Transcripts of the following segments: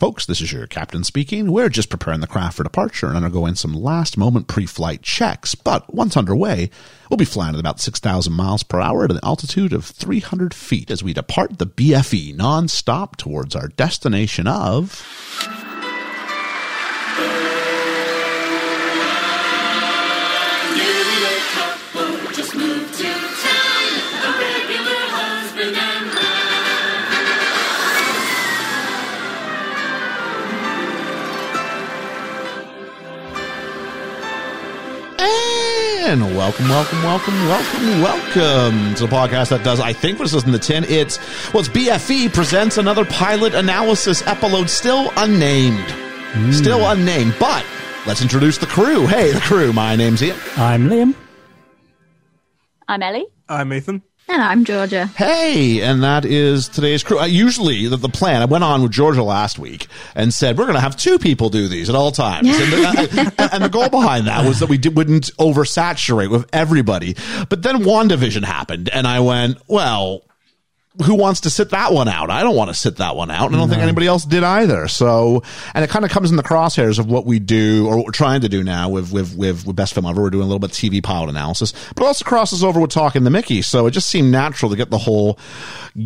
Folks, this is your captain speaking. We're just preparing the craft for departure and undergoing some last moment pre flight checks. But once underway, we'll be flying at about 6,000 miles per hour at an altitude of 300 feet as we depart the BFE non-stop towards our destination of. And welcome, welcome, welcome, welcome, welcome to the podcast that does, I think, what is this in the tin? It's, well, it's BFE presents another pilot analysis episode, still unnamed. Hmm. Still unnamed, but let's introduce the crew. Hey, the crew. My name's Ian. I'm Liam. I'm Ellie. I'm Ethan. And I'm Georgia. Hey, and that is today's crew. Uh, usually, the, the plan, I went on with Georgia last week and said, we're going to have two people do these at all times. And the, uh, and the goal behind that was that we did, wouldn't oversaturate with everybody. But then WandaVision happened, and I went, well, who wants to sit that one out? I don't want to sit that one out. And I don't think anybody else did either. So, and it kind of comes in the crosshairs of what we do or what we're trying to do now with, with, with, with Best Film Ever. We're doing a little bit of TV pilot analysis, but it also crosses over with talking the Mickey. So it just seemed natural to get the whole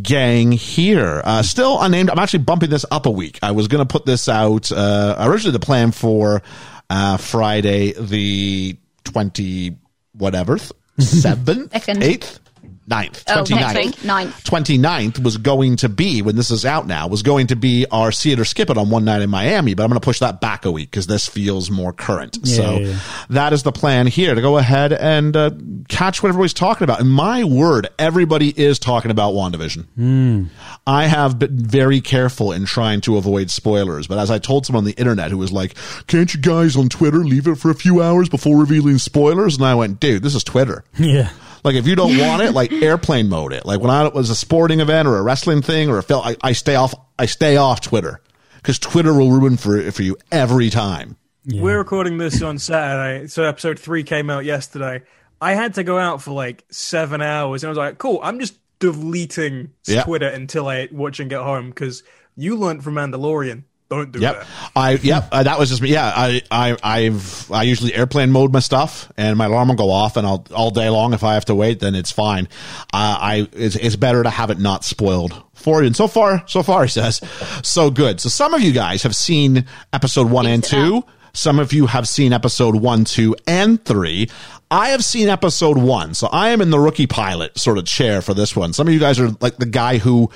gang here. Uh, still unnamed. I'm actually bumping this up a week. I was going to put this out, uh, originally the plan for, uh, Friday the 20, whatever, seventh, eighth, ninth, Oh, 29th. next week, ninth. 29th was going to be, when this is out now, was going to be our see it or skip it on one night in Miami, but I'm going to push that back a week because this feels more current. Yeah, so yeah, yeah. that is the plan here to go ahead and uh, catch what everybody's talking about. And my word, everybody is talking about WandaVision. Hmm. I have been very careful in trying to avoid spoilers, but as I told someone on the internet who was like, can't you guys on Twitter leave it for a few hours before revealing spoilers? And I went, dude, this is Twitter. Yeah. Like if you don't want it, like airplane mode it. Like when I was a sporting event or a wrestling thing or a film, I, I stay off. I stay off Twitter because Twitter will ruin for for you every time. We're recording this on Saturday, so episode three came out yesterday. I had to go out for like seven hours, and I was like, "Cool, I'm just deleting Yeah. Twitter until I watch and get home." Because you learned from Mandalorian, don't do Yep. that. I yep. Uh, that was just me. Yeah. I I I've I usually airplane mode my stuff, and my alarm will go off, and I'll all day long. If I have to wait, then it's fine. Uh, I it's, it's better to have it not spoiled for you. And so far, so far, he says, so good. So some of you guys have seen episode one and Keeps it two. Some of you have seen episode one, two, and three. I have seen episode one, so I am in the rookie pilot sort of chair for this one. Some of you guys are like the guy who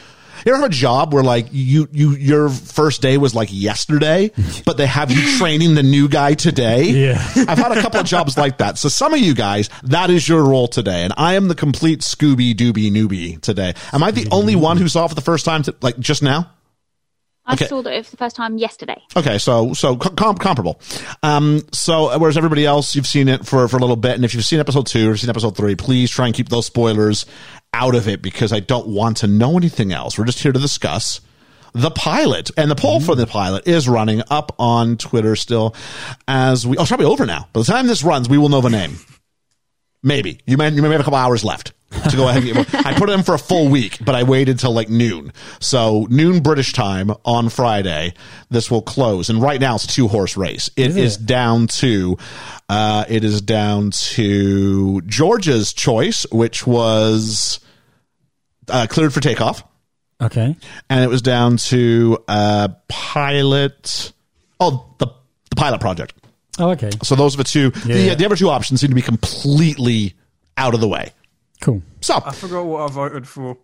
you ever have a job where like you you your first day was like yesterday, but they have you training the new guy today. Yeah. I've had a couple of jobs like that. So some of you guys, that is your role today, and I am the complete Scooby Dooby newbie today. Am I the only one who saw it for the first time, to, like just now? I Okay. saw it for the first time yesterday. Okay, so so com- comparable. Um, so whereas everybody else, you've seen it for for a little bit, and if you've seen episode two or seen episode three, please try and keep those spoilers out of it because I don't want to know anything else. We're just here to discuss the pilot, and the poll for the pilot is running up on Twitter still. As we, oh, it's probably over now. By the time this runs, we will know the name. Maybe you may you may have a couple hours left to go ahead. And get, I put it in for a full week, but I waited till like noon. So noon British time on Friday, this will close. And right now it's a two horse race. It is, Is it? down to, uh, it is down to Georgia's choice, which was uh, cleared for takeoff, Okay. and it was down to uh, pilot. Oh, the the pilot project. Oh, okay. So those are the two. Yeah, the, yeah. the other two options seem to be completely out of the way. Cool. So I forgot what I voted for.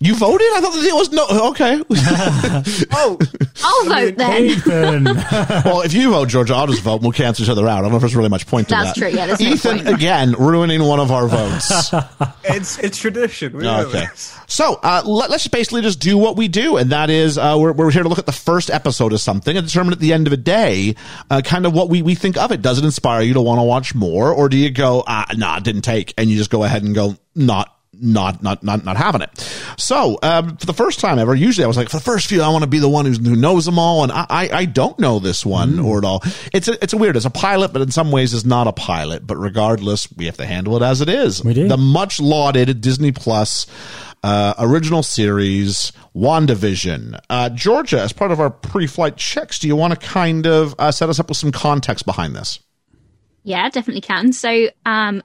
You voted? I thought that it was no. Okay. Oh, I'll vote then. Ethan. well, if you vote, Georgia, I'll just vote. and We'll cancel each other out. I don't know if there's really much point to that. That's that. true, yeah, there's no Ethan point. again ruining one of our votes. it's it's tradition. We know okay. this. So uh, let, us basically just do what we do, and that is uh, we're, we're here to look at the first episode of something and determine at the end of the day uh, kind of what we, we think of it. Does it inspire you to want to watch more, or do you go, ah, nah, it didn't take, and you just go ahead and go, not not not not not having it. So um, for the first time ever, usually I was like, for the first few, I want to be the one who's, who knows them all, and I I, I don't know this one or at all. It's a, it's a weird. It's a pilot, but in some ways, it's not a pilot. But regardless, we have to handle it as it is. We do. The much lauded Disney Plus uh, original series, WandaVision. Uh, Georgia, as part of our pre flight checks, do you want to kind of uh, set us up with some context behind this? Yeah, definitely can. So, um,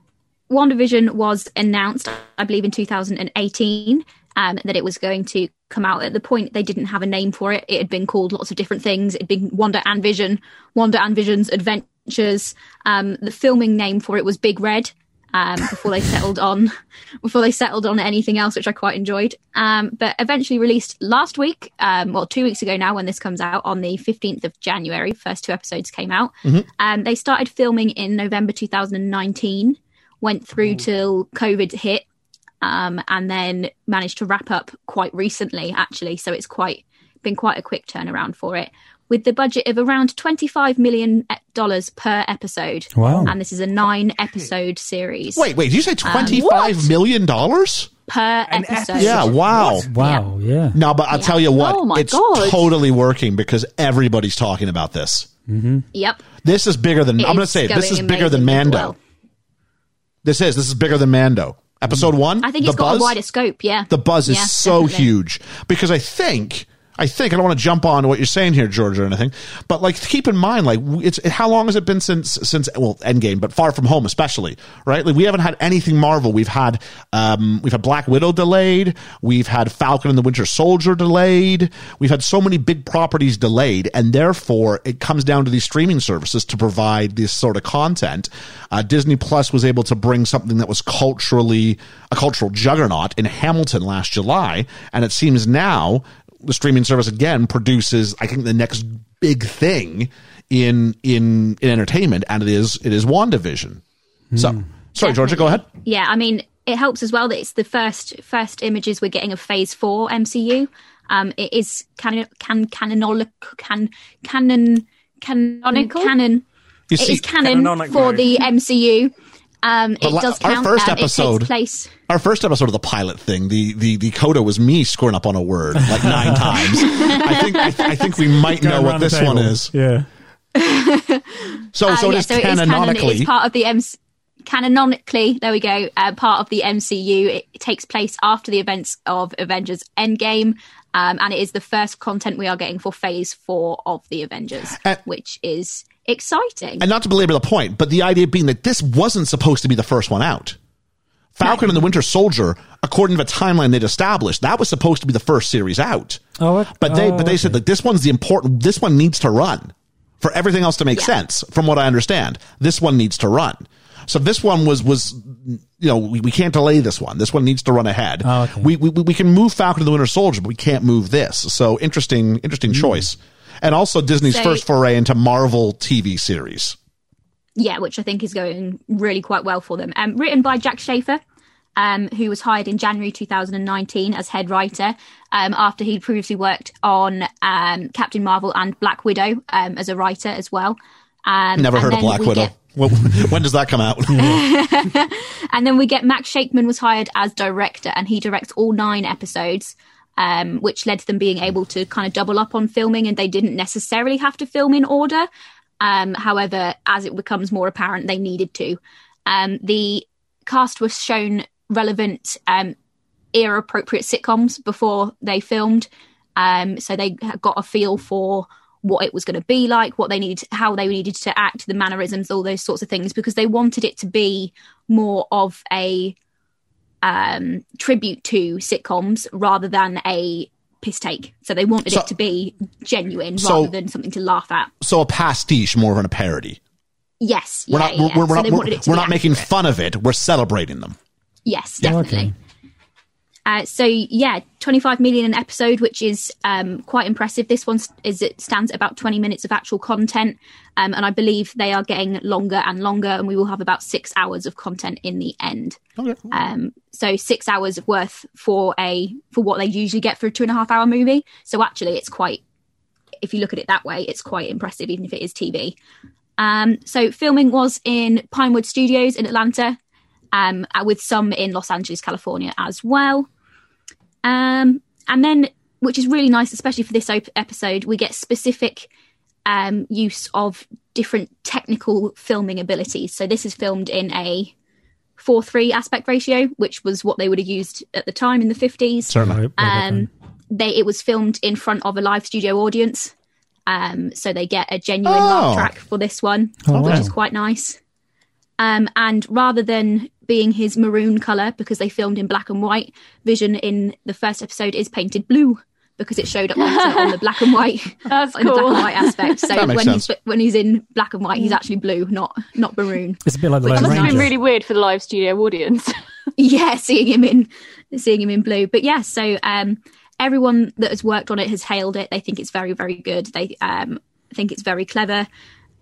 WandaVision was announced, I believe, in 2018 um, that it was going to come out. At the point, they didn't have a name for it. It had been called lots of different things. It had been Wanda and Vision, Wanda and Vision's Adventures. Um, the filming name for it was Big Red. Um, before they settled on, before they settled on anything else, which I quite enjoyed. Um, but eventually released last week, um, well, two weeks ago now, when this comes out on the 15th of January, first two episodes came out. Um, they started filming in November 2019, went through mm. till COVID hit, um, and then managed to wrap up quite recently, actually. So it's quite been quite a quick turnaround for it. With the budget of around $25 million eh, per episode. Wow. And this is a nine episode series. Wait, wait, did you say um, twenty-five million dollars? Per episode. episode? Yeah, wow. Wow. Yeah. No, but I'll Yeah. tell you what, oh it's God. totally working because everybody's talking about this. Mm-hmm. Yep. This is bigger than, It I'm going to say this is bigger than Mando. well. This is, this is bigger than Mando. Episode one, I think it's got buzz, a wider scope, yeah. the buzz is Yeah, so definitely. huge because I think I think I don't want to jump on what you're saying here, George, or anything, but like keep in mind, like it's how long has it been since since well Endgame, but Far From Home especially, right? Like we haven't had anything Marvel. We've had um we've had Black Widow delayed, we've had Falcon and the Winter Soldier delayed, we've had so many big properties delayed, and therefore it comes down to these streaming services to provide this sort of content. Uh, Disney Plus was able to bring something that was culturally a cultural juggernaut in Hamilton last July, and it seems now the streaming service again produces I think the next big thing in in in entertainment, and it is it is WandaVision. So sorry, Georgia, go ahead. Yeah, I mean, it helps as well that it's the first first images we're getting of Phase Four MCU. Um, it is canon, can canonical, can canon, canonical, canon. You It see, is canon for the MCU. Um, it la- does our count. first um, it episode- takes place. our first episode of the pilot thing, the the the coda was me screwing up on a word like nine times. I think I, th- I think we might know what around the this one is. Yeah. So Uh, so it yeah, is so it is canon. It canonically. is part of the MC- canonically. There we go. Uh, part of the MCU. It takes place after the events of Avengers Endgame, um, and it is the first content we are getting for Phase Four of the Avengers, Uh, which is exciting. and not to belabor the point, but the idea being that this wasn't supposed to be the first one out. Falcon and the Winter Soldier, according to the timeline they'd established, that was supposed to be the first series out. Oh, ok- but they oh, but they said that this one's the important. This one needs to run for everything else to make Yeah. sense. From what I understand, this one needs to run. So this one was was you know we, we can't delay this one. This one needs to run ahead. Oh, okay. We, we we can move Falcon and the Winter Soldier, but we can't move this. So interesting interesting Hmm. choice. And also Disney's So- first foray into Marvel TV series. yeah, which I think is going really quite well for them. Um, written by Jac Schaeffer, um, who was hired in January 2019 as head writer um, after he'd previously worked on um, Captain Marvel and Black Widow um, as a writer as well. Um, Never heard of Black Widow. get- When, when does that come out? and then we get Matt Shakman was hired as director, and he directs all nine episodes, um, which led to them being able to kind of double up on filming, and they didn't necessarily have to film in order. Um, however, as it becomes more apparent, they needed to. Um, the cast was shown relevant um, era appropriate sitcoms before they filmed, um, so they got a feel for what it was going to be like, what they needed, how they needed to act, the mannerisms, all those sorts of things, because they wanted it to be more of a um, tribute to sitcoms rather than a piss take. So they wanted So- it to be genuine So- rather than something to laugh at. so a pastiche more than a parody. Yes, We're yeah, not yeah. we're, we're So not we're, wanted it to we're not making fun of it. We're celebrating them. Yes, definitely. okay. Uh, so yeah, 25 million an episode, which is um, quite impressive. This one is it stands at about 20 minutes of actual content, um, and I believe they are getting longer and longer, and we will have about six hours of content in the end. Okay. Um, so six hours worth for a for what they usually get for a two and a half hour movie. So actually, it's quite if you look at it that way, it's quite impressive, even if it is TV. Um, so filming was in Pinewood Studios in Atlanta, um, uh, with some in Los Angeles, California as well. Um, and then, which is really nice, especially for this op- episode, we get specific um, use of different technical filming abilities. So this is filmed in a four three aspect ratio, which was what they would have used at the time in the fifties. Certainly. Um, they it was filmed in front of a live studio audience, um, so they get a genuine Oh. laugh track for this one, Oh, which wow. is quite nice. Um, and rather than being his maroon color, because they filmed in black and white, Vision in the first episode is painted blue because it showed up better on the black and white That's in the black and white aspect. So That makes when he's when he's in black and white, he's actually blue, not not maroon. It's a bit like the Which Lone must Must have Ranger. been really weird for the live studio audience. yeah, seeing him in seeing him in blue. But yeah, so um, everyone that has worked on it has hailed it. They think it's very, very good. They um, think it's very clever.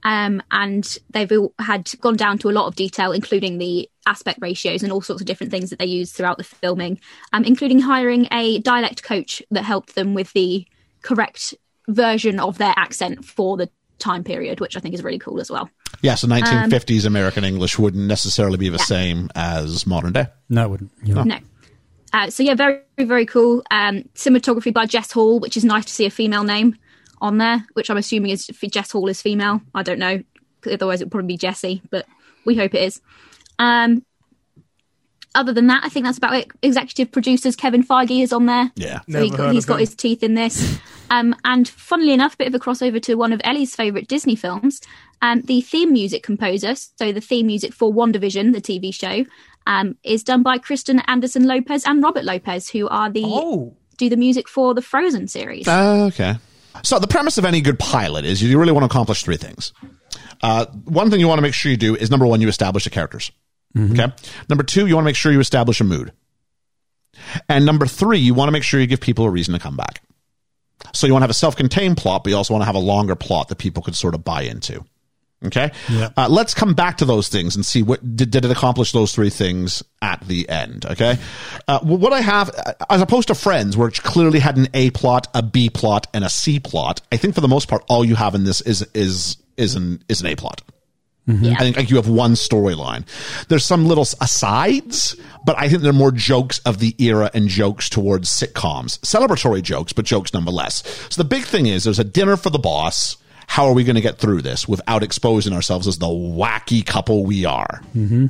Um, and they've all had gone down to a lot of detail, including the aspect ratios and all sorts of different things that they use throughout the filming, um, including hiring a dialect coach that helped them with the correct version of their accent for the time period, which I think is really cool as well. Yeah, so 1950s American English wouldn't necessarily be the same as modern day. No, it wouldn't. Yeah. No. Uh, so yeah, very very cool. Um, cinematography by Jess Hall, which is nice to see a female name on there, which I'm assuming is Jess Hall is female. I don't know, otherwise it would probably be Jessie, but we hope it is. Um, other than that, I think that's about it. Executive producers Kevin Feige is on there. Yeah. So he, Never heard he's of got him. his teeth in this. Um, and funnily enough, a bit of a crossover to one of Ellie's favourite Disney films. Um, the theme music composer, so the theme music for WandaVision, the TV show, um, is done by Kristen Anderson Lopez and Robert Lopez, who are the Oh, do the music for the Frozen series. Uh, okay. So the premise of any good pilot is you really want to accomplish three things. Uh, one thing you want to make sure you do is number one, you establish the characters. Okay. Number two, you want to make sure you establish a mood. And number three, you want to make sure you give people a reason to come back. So you want to have a self-contained plot, but you also want to have a longer plot that people could sort of buy into. Okay. Yeah. Uh, let's come back to those things and see what did, did it accomplish those three things at the end. Okay. Uh, what I have, uh, as opposed to Friends, which clearly had an A plot, a B plot, and a C plot, I think for the most part, all you have in this is is is an is an A plot. yeah. I think like you have one storyline. There's some little asides, but I think they're more jokes of the era and jokes towards sitcoms, celebratory jokes, but jokes nonetheless. So the big thing is there's a dinner for the boss. How are we going to get through this without exposing ourselves as the wacky couple we are? Mm-hmm.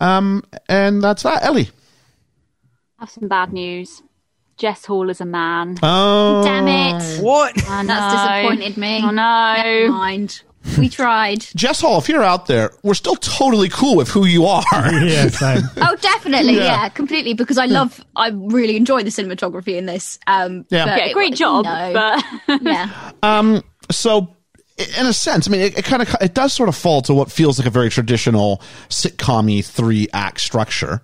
Um, and that's that. Ellie. I have some bad news. Jess Hall is a man. Oh, Damn it. what? I. That's disappointed me. I Never mind. We tried. Jess Hall, if you're out there, we're still totally cool with who you are. Yeah, same. Oh, definitely, Yeah. yeah. completely. Because I love, I really enjoy the cinematography in this. Um, Yeah. but Yeah, it- great job. no. But yeah, so in a sense, I mean, it, it kind of it does sort of fall to what feels like a very traditional sitcom three act structure.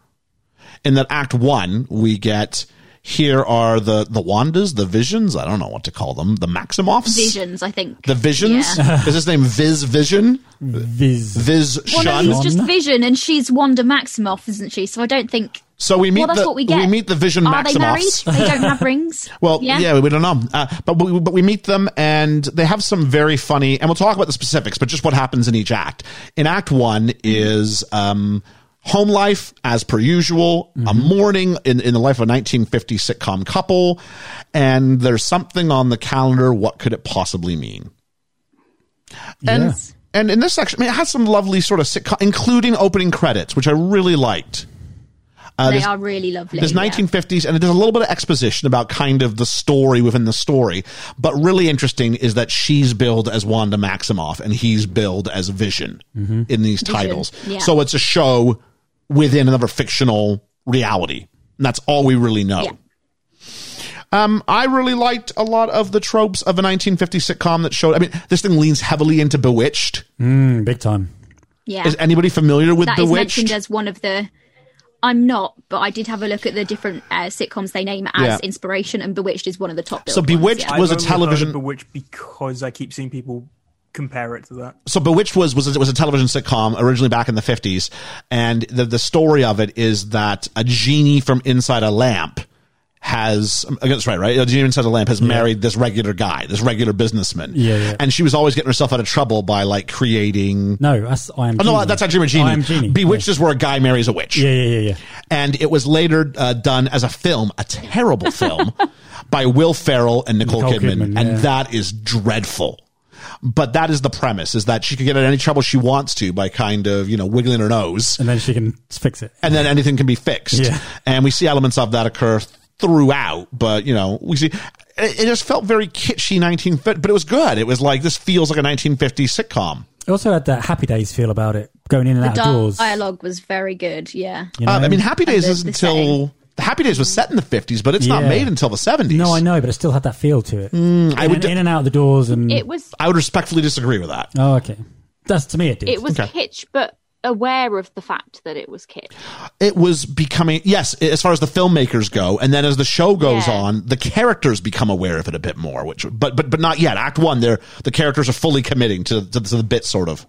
In that Act One, we get here are the the Wandas, the Visions. I don't know what to call them. The Maximoffs, visions. I think the Visions. Yeah. Is his name Viz Vision? Viz. Viz Well, no, Shun. he's just Vision, and she's Wanda Maximoff, isn't she? So I don't think. so we meet Well, that's the what we get. meet the Vision Are they married? Maximoffs. They don't have rings. Well, yeah, we don't know. Uh, but we, but we meet them and they have some very funny, and we'll talk about the specifics, but just what happens in each act. In act one is, um, home life as per usual, a morning in, in the life of a 1950 sitcom couple, and there's something on the calendar. What could it possibly mean? And, Yeah. and in this section, I mean, it has some lovely sort of sitcom, including opening credits, which I really liked. Uh, they are really lovely. there's yeah. 1950s, and it does a little bit of exposition about kind of the story within the story. But really interesting is that she's billed as Wanda Maximoff and he's billed as Vision in these titles. yeah. So it's a show within another fictional reality. And that's all we really know. Yeah. Um, I really liked a lot of the tropes of a 1950 sitcom that showed. I mean, this thing leans heavily into Bewitched. Mm, big time. Yeah, Is anybody familiar with that is Bewitched? mentioned as one of the. I'm not, but I did have a look at the different uh, sitcoms they name as Yeah. inspiration, and Bewitched is one of the top. So billed ones, Bewitched yeah. was a I've only heard television- Bewitched because I keep seeing people compare it to that. so Bewitched was was it was a television sitcom originally back in the fifties, and the the story of it is that a genie from inside a lamp has I guess that's right, right? A genie inside a lamp has married this regular guy, this regular businessman. Yeah, yeah. And she was always getting herself out of trouble by like creating. No, that's I am. Oh, no, that's actually a genie. I am genie. Bewitched is where a guy marries a witch. Yeah, yeah, yeah, yeah. and it was later uh, done as a film, a terrible film by Will Ferrell and Nicole, Nicole Kidman, Kidman, and yeah. that is dreadful. But that is the premise: is that she can get in any trouble she wants to by kind of you know wiggling her nose, and then she can fix it. and then anything can be fixed. Yeah. And we see elements of that occur throughout, but you know, we see it, it just felt very kitschy 1950, but it was good. It was like this feels like a 1950s sitcom. It also had that Happy Days feel about it, going in and out of doors. dialogue was very good. Yeah. you know? Uh, I mean, Happy Days the- is the until setting. The Happy Days was set in the 50s, but it's not Yeah. made until the 70s. no, I know, but it still had that feel to it. Mm, I in, would, in and out of the doors, and It was I would respectfully disagree with that. oh, okay. That's to me it did. it was Okay. kitsch, but aware of the fact that it was kitsch. It was becoming yes, as far as the filmmakers go, and then as the show goes Yeah. on, the characters become aware of it a bit more. Which, but but but not yet. Act one, they're the characters are fully committing to to, to the bit, sort of.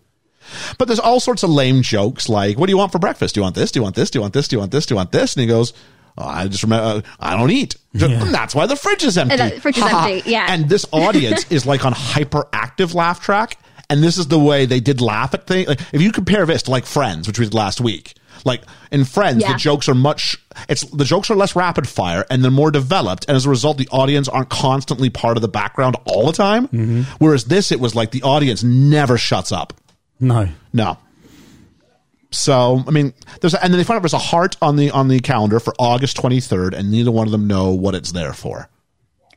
But there's all sorts of lame jokes like, "What do you want for breakfast? Do you want this? Do you want this? Do you want this? Do you want this? Do you want this?" And he goes. Oh, I just remember, uh, I don't eat. Yeah. That's why the fridge is empty. And the fridge is Ha ha. empty, yeah. And this audience is like on hyperactive laugh track. And this is the way they did laugh at things. Like, if you compare this to like Friends, which we did last week, like in Friends, Yeah. the jokes are much, it's, the jokes are less rapid fire and they're more developed. And as a result, the audience aren't constantly part of the background all the time. Mm-hmm. Whereas this, it was like the audience never shuts up. no. No. So I mean, there's a, and then they find out there's a heart on the on the calendar for August 23rd, and neither one of them know what it's there for.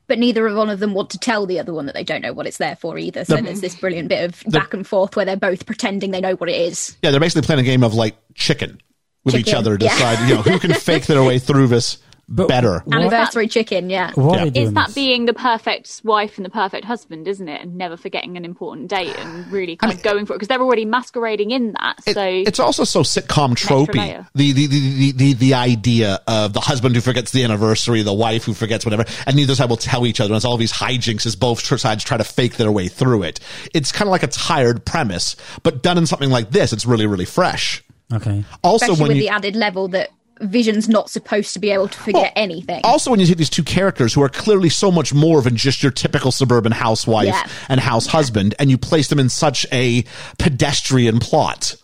But neither one of them want to tell the other one that they don't know what it's there for either. So there's this brilliant bit of back and forth where they're both pretending they know what it is. Yeah, they're basically playing a game of like chicken with each other, to yeah. decide you know who can fake their way through this But- better. Anniversary chicken, yeah. Why Yeah. are they doing It's that this? being the perfect wife and the perfect husband, isn't it? And never forgetting an important date and really kind of going for it because they're already masquerading in that. It- So it's also so sitcom tropey. The the, the the the the idea of the husband who forgets the anniversary, the wife who forgets whatever, and neither side will tell each other. And it's all these hijinks as both sides try to fake their way through it. It's kind of like a tired premise, but done in something like this, it's really really fresh. Okay. Also, Especially when with you the added level that Vision's not supposed to be able to forget Well, anything. Also, when you take these two characters who are clearly so much more than just your typical suburban housewife Yeah. and house husband, and you place them in such a pedestrian plot.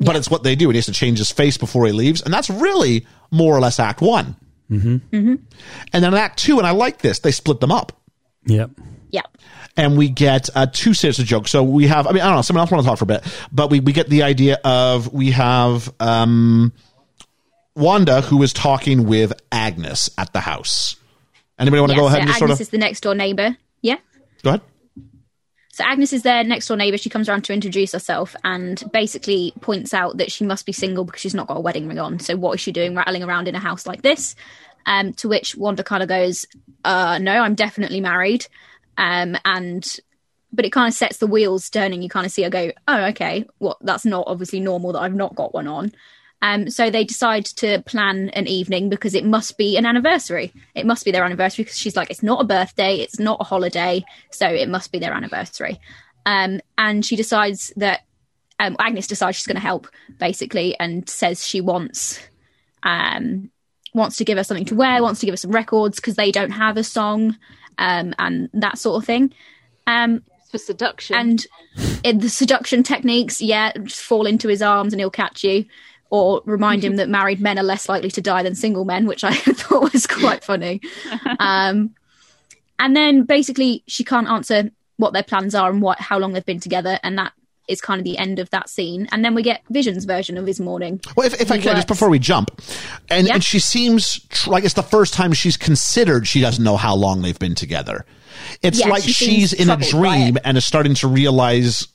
But it's what they do. And he has to change his face before he leaves. And that's really more or less act one. Mm-hmm. Mm-hmm. And then act two, and I like this, they split them up. Yep. yeah. And we get uh, two sets of jokes. So we have, I mean, I don't know, someone else want to talk for a bit, but we, we get the idea of we have um, Wanda who is talking with Agnes at the house. Anybody want to go ahead so and Agnes sort of is the next door neighbour. Yeah. go ahead? So Agnes is their next door neighbour. She comes around to introduce herself and basically points out that she must be single because she's not got a wedding ring on. So what is she doing rattling around in a house like this? Um, to which Wanda kind of goes, uh, "No, I'm definitely married." Um, and but it kind of sets the wheels turning. You kind of see her go, "Oh, okay. Well, that's not obviously normal that I've not got one on." Um, so they decide to plan an evening because it must be an anniversary. It must be their anniversary because she's like, it's not a birthday, it's not a holiday, so it must be their anniversary. Um, and she decides that um, Agnes decides she's going to help basically, and says she wants um, wants to give her something to wear, wants to give her some records because they don't have a song, um, and that sort of thing. Um, for seduction. and in the seduction techniques, yeah, just fall into his arms and he'll catch you, or remind him that married men are less likely to die than single men, which I thought was quite funny. Um, and then basically, she can't answer what their plans are and what how long they've been together, and that is kind of the end of that scene. And then we get Vision's version of his morning. Well, if, if I He can, just before we jump, and, Yeah. and she seems tr- like it's the first time she's considered she doesn't know how long they've been together. It's Yeah, like she she's in a dream and is starting to realize,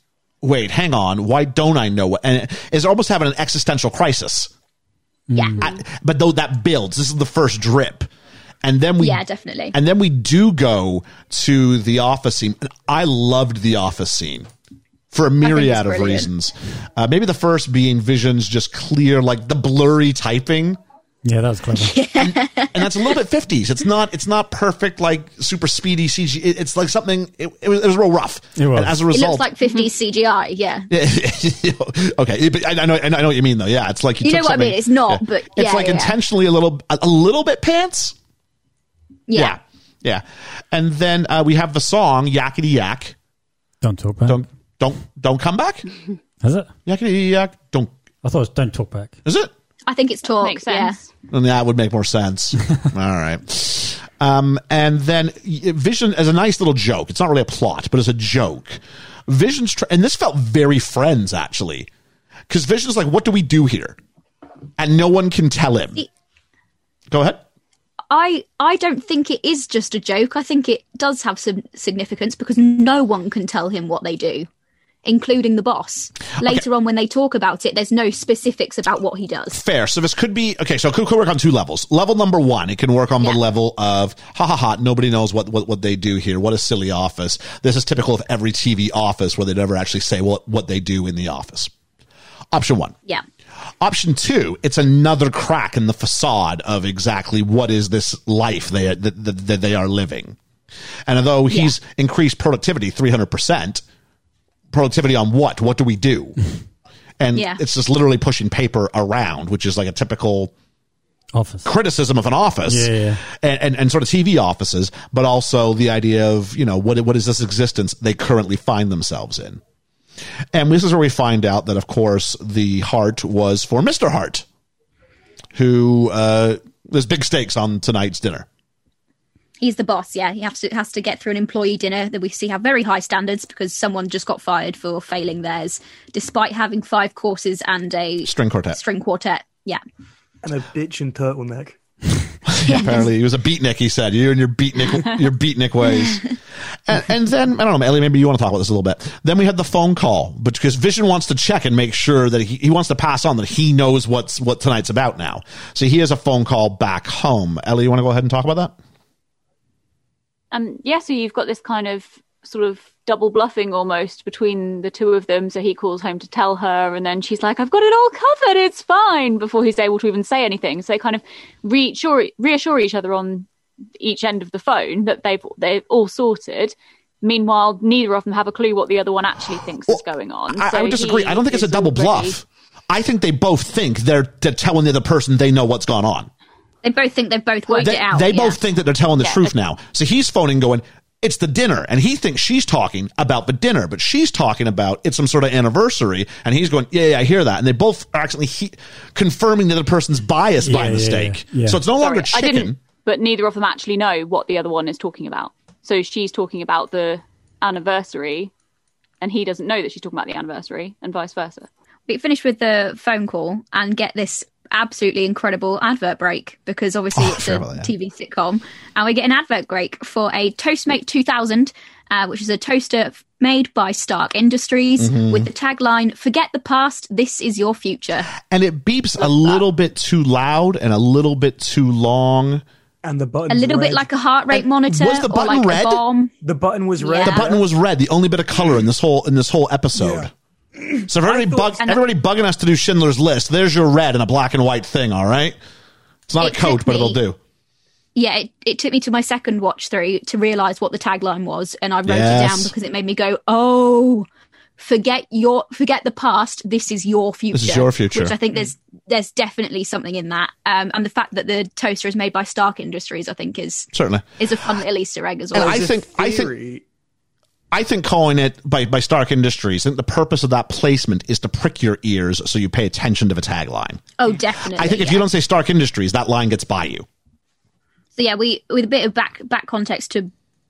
wait, hang on, why don't I know what? And is almost having an existential crisis. Yeah, I- but though that builds, this is the first drip. And then we, Yeah, definitely. And then we do go to the office scene. I loved the office scene for a myriad of reasons. Uh, maybe the first being Vision's just clear, like the blurry typing. Yeah, that was clever. And that's a little bit 50s. It's not, it's not perfect, like super speedy CG. It- it's like something, it, it, was, it was real rough. It was. And as a result, it result, looks like 50s CGI. Yeah, okay, but I, I know, I know what you mean though. Yeah, it's like You know took what I mean? It's not, but it's like yeah. intentionally a little, a, a little bit pants. yeah. Yeah. Yeah. And then uh, we have the song Yakety Yak. Don't talk back. Don't don't don't come back. Is it? Yakety yak. Don't. I thought it was don't talk back. Is it? I think it's talk. Makes yeah. sense. And that would make more sense. All right. Um, and then Vision as a nice little joke. It's not really a plot, but it's a joke. Vision's tr- and this felt very Friends actually, because Vision's like, "What do we do here?" And no one can tell him. Go ahead. I I don't think it is just a joke. I think it does have some significance because no one can tell him what they do, including the boss. Later on, when they talk about it, there's no specifics about what he does. Fair. So this could be okay. So it could, work on two levels. Level number one, it can work on the level of ha ha ha. Nobody knows what, what what they do here. What a silly office. This is typical of every TV office where they never actually say what what they do in the office. Option one. Yeah. Option two, it's another crack in the facade of exactly what is this life they that, that, that they are living. And although he's increased productivity three hundred percent, productivity on what? What do we do? And Yeah. it's just literally pushing paper around, which is like a typical Office. criticism of an office Yeah, yeah. And, and and sort of TV offices, but also the idea of you know what what is this existence they currently find themselves in. And this is where we find out that, of course, the heart was for Mister Hart, who uh, there's big stakes on tonight's dinner. He's the boss, yeah. He has to has to get through an employee dinner that we see have very high standards because someone just got fired for failing theirs, despite having five courses and a String quartet. string quartet. Yeah, And a bitch in turtleneck. Apparently, he was a beatnik. He said, "You and your beatnik, your beatnik ways." And, uh, and then I don't know, Ellie. Maybe you want to talk about this a little bit. Then we had the phone call, but because Vision wants to check and make sure that he, he wants to pass on that he knows what's what tonight's about now. So he has a phone call back home. Ellie, you want to go ahead and talk about that? Um yeah so you've got this kind of sort of double bluffing almost between the two of them so he calls home to tell her and then she's like i've got it all covered it's fine before he's able to even say anything so they kind of reassure reassure each other on each end of the phone that they've they've all sorted meanwhile neither of them have a clue what the other one actually thinks is going on I, I would disagree. I don't think it's a double already- bluff. I think they both think they're, they're telling the other person they know what's gone on. They both think they've both worked They, it out. they yeah. both think that they're telling the Yeah. truth now. So he's phoning going, it's the dinner. And he thinks she's talking about the dinner, but she's talking about it's some sort of anniversary. And he's going, yeah, yeah, I hear that. And they both are actually he- confirming the other person's bias by Yeah, yeah, mistake. yeah, yeah. So it's no longer Sorry, I chicken. didn't, but neither of them actually know what the other one is talking about. So she's talking about the anniversary, and he doesn't know that she's talking about the anniversary, and vice versa. we finish with the phone call and get this absolutely incredible advert break because obviously Oh, it's sure a about that. TV sitcom, and we get an advert break for a Toastmate 2000, uh, which is a toaster made by Stark Industries Mm-hmm. with the tagline "Forget the past, this is your future." And it beeps a little bit too loud and a little bit too long. And the button. A little bit like a heart rate And monitor was the or button like red? the button was red. Yeah. The button was red, the only bit of color in this whole in this whole episode. So everybody, bug, And- everybody bugging us to do Schindler's List, there's your red in a black and white thing, all right? It's not It a coat, took but it'll do. Yeah, it, it took me to my second watch through to realize what the tagline was, and I wrote it down because it made me go, "Oh, forget your forget the past. This is your future. This is your future. Which I think there's there's definitely something in that, um, and the fact that the toaster is made by Stark Industries, I think is Certainly. is a fun little Easter egg as well. And well. I There's a think- I think- theory- I think calling it by, by Stark Industries, I think the purpose of that placement is to prick your ears so you pay attention to the tagline. oh, definitely. I think if yeah. you don't say Stark Industries, that line gets by you. So yeah, we with a bit of back back context to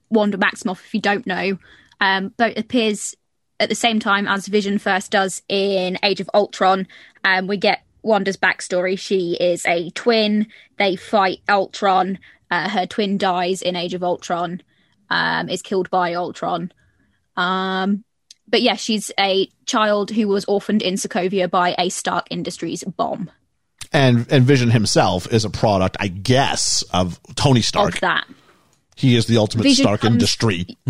Wanda Maximoff, if you don't know, um, but appears at the same time as Vision first does in Age of Ultron. Um, we get Wanda's backstory. She is a twin. They fight Ultron. Uh, her twin dies in Age of Ultron. Um, is killed by Ultron. Um, but yeah, she's a child who was orphaned in Sokovia by a Stark Industries bomb. And and Vision himself is a product, I guess, of Tony Stark. Of that. He is the ultimate Vision Stark comes- Industry.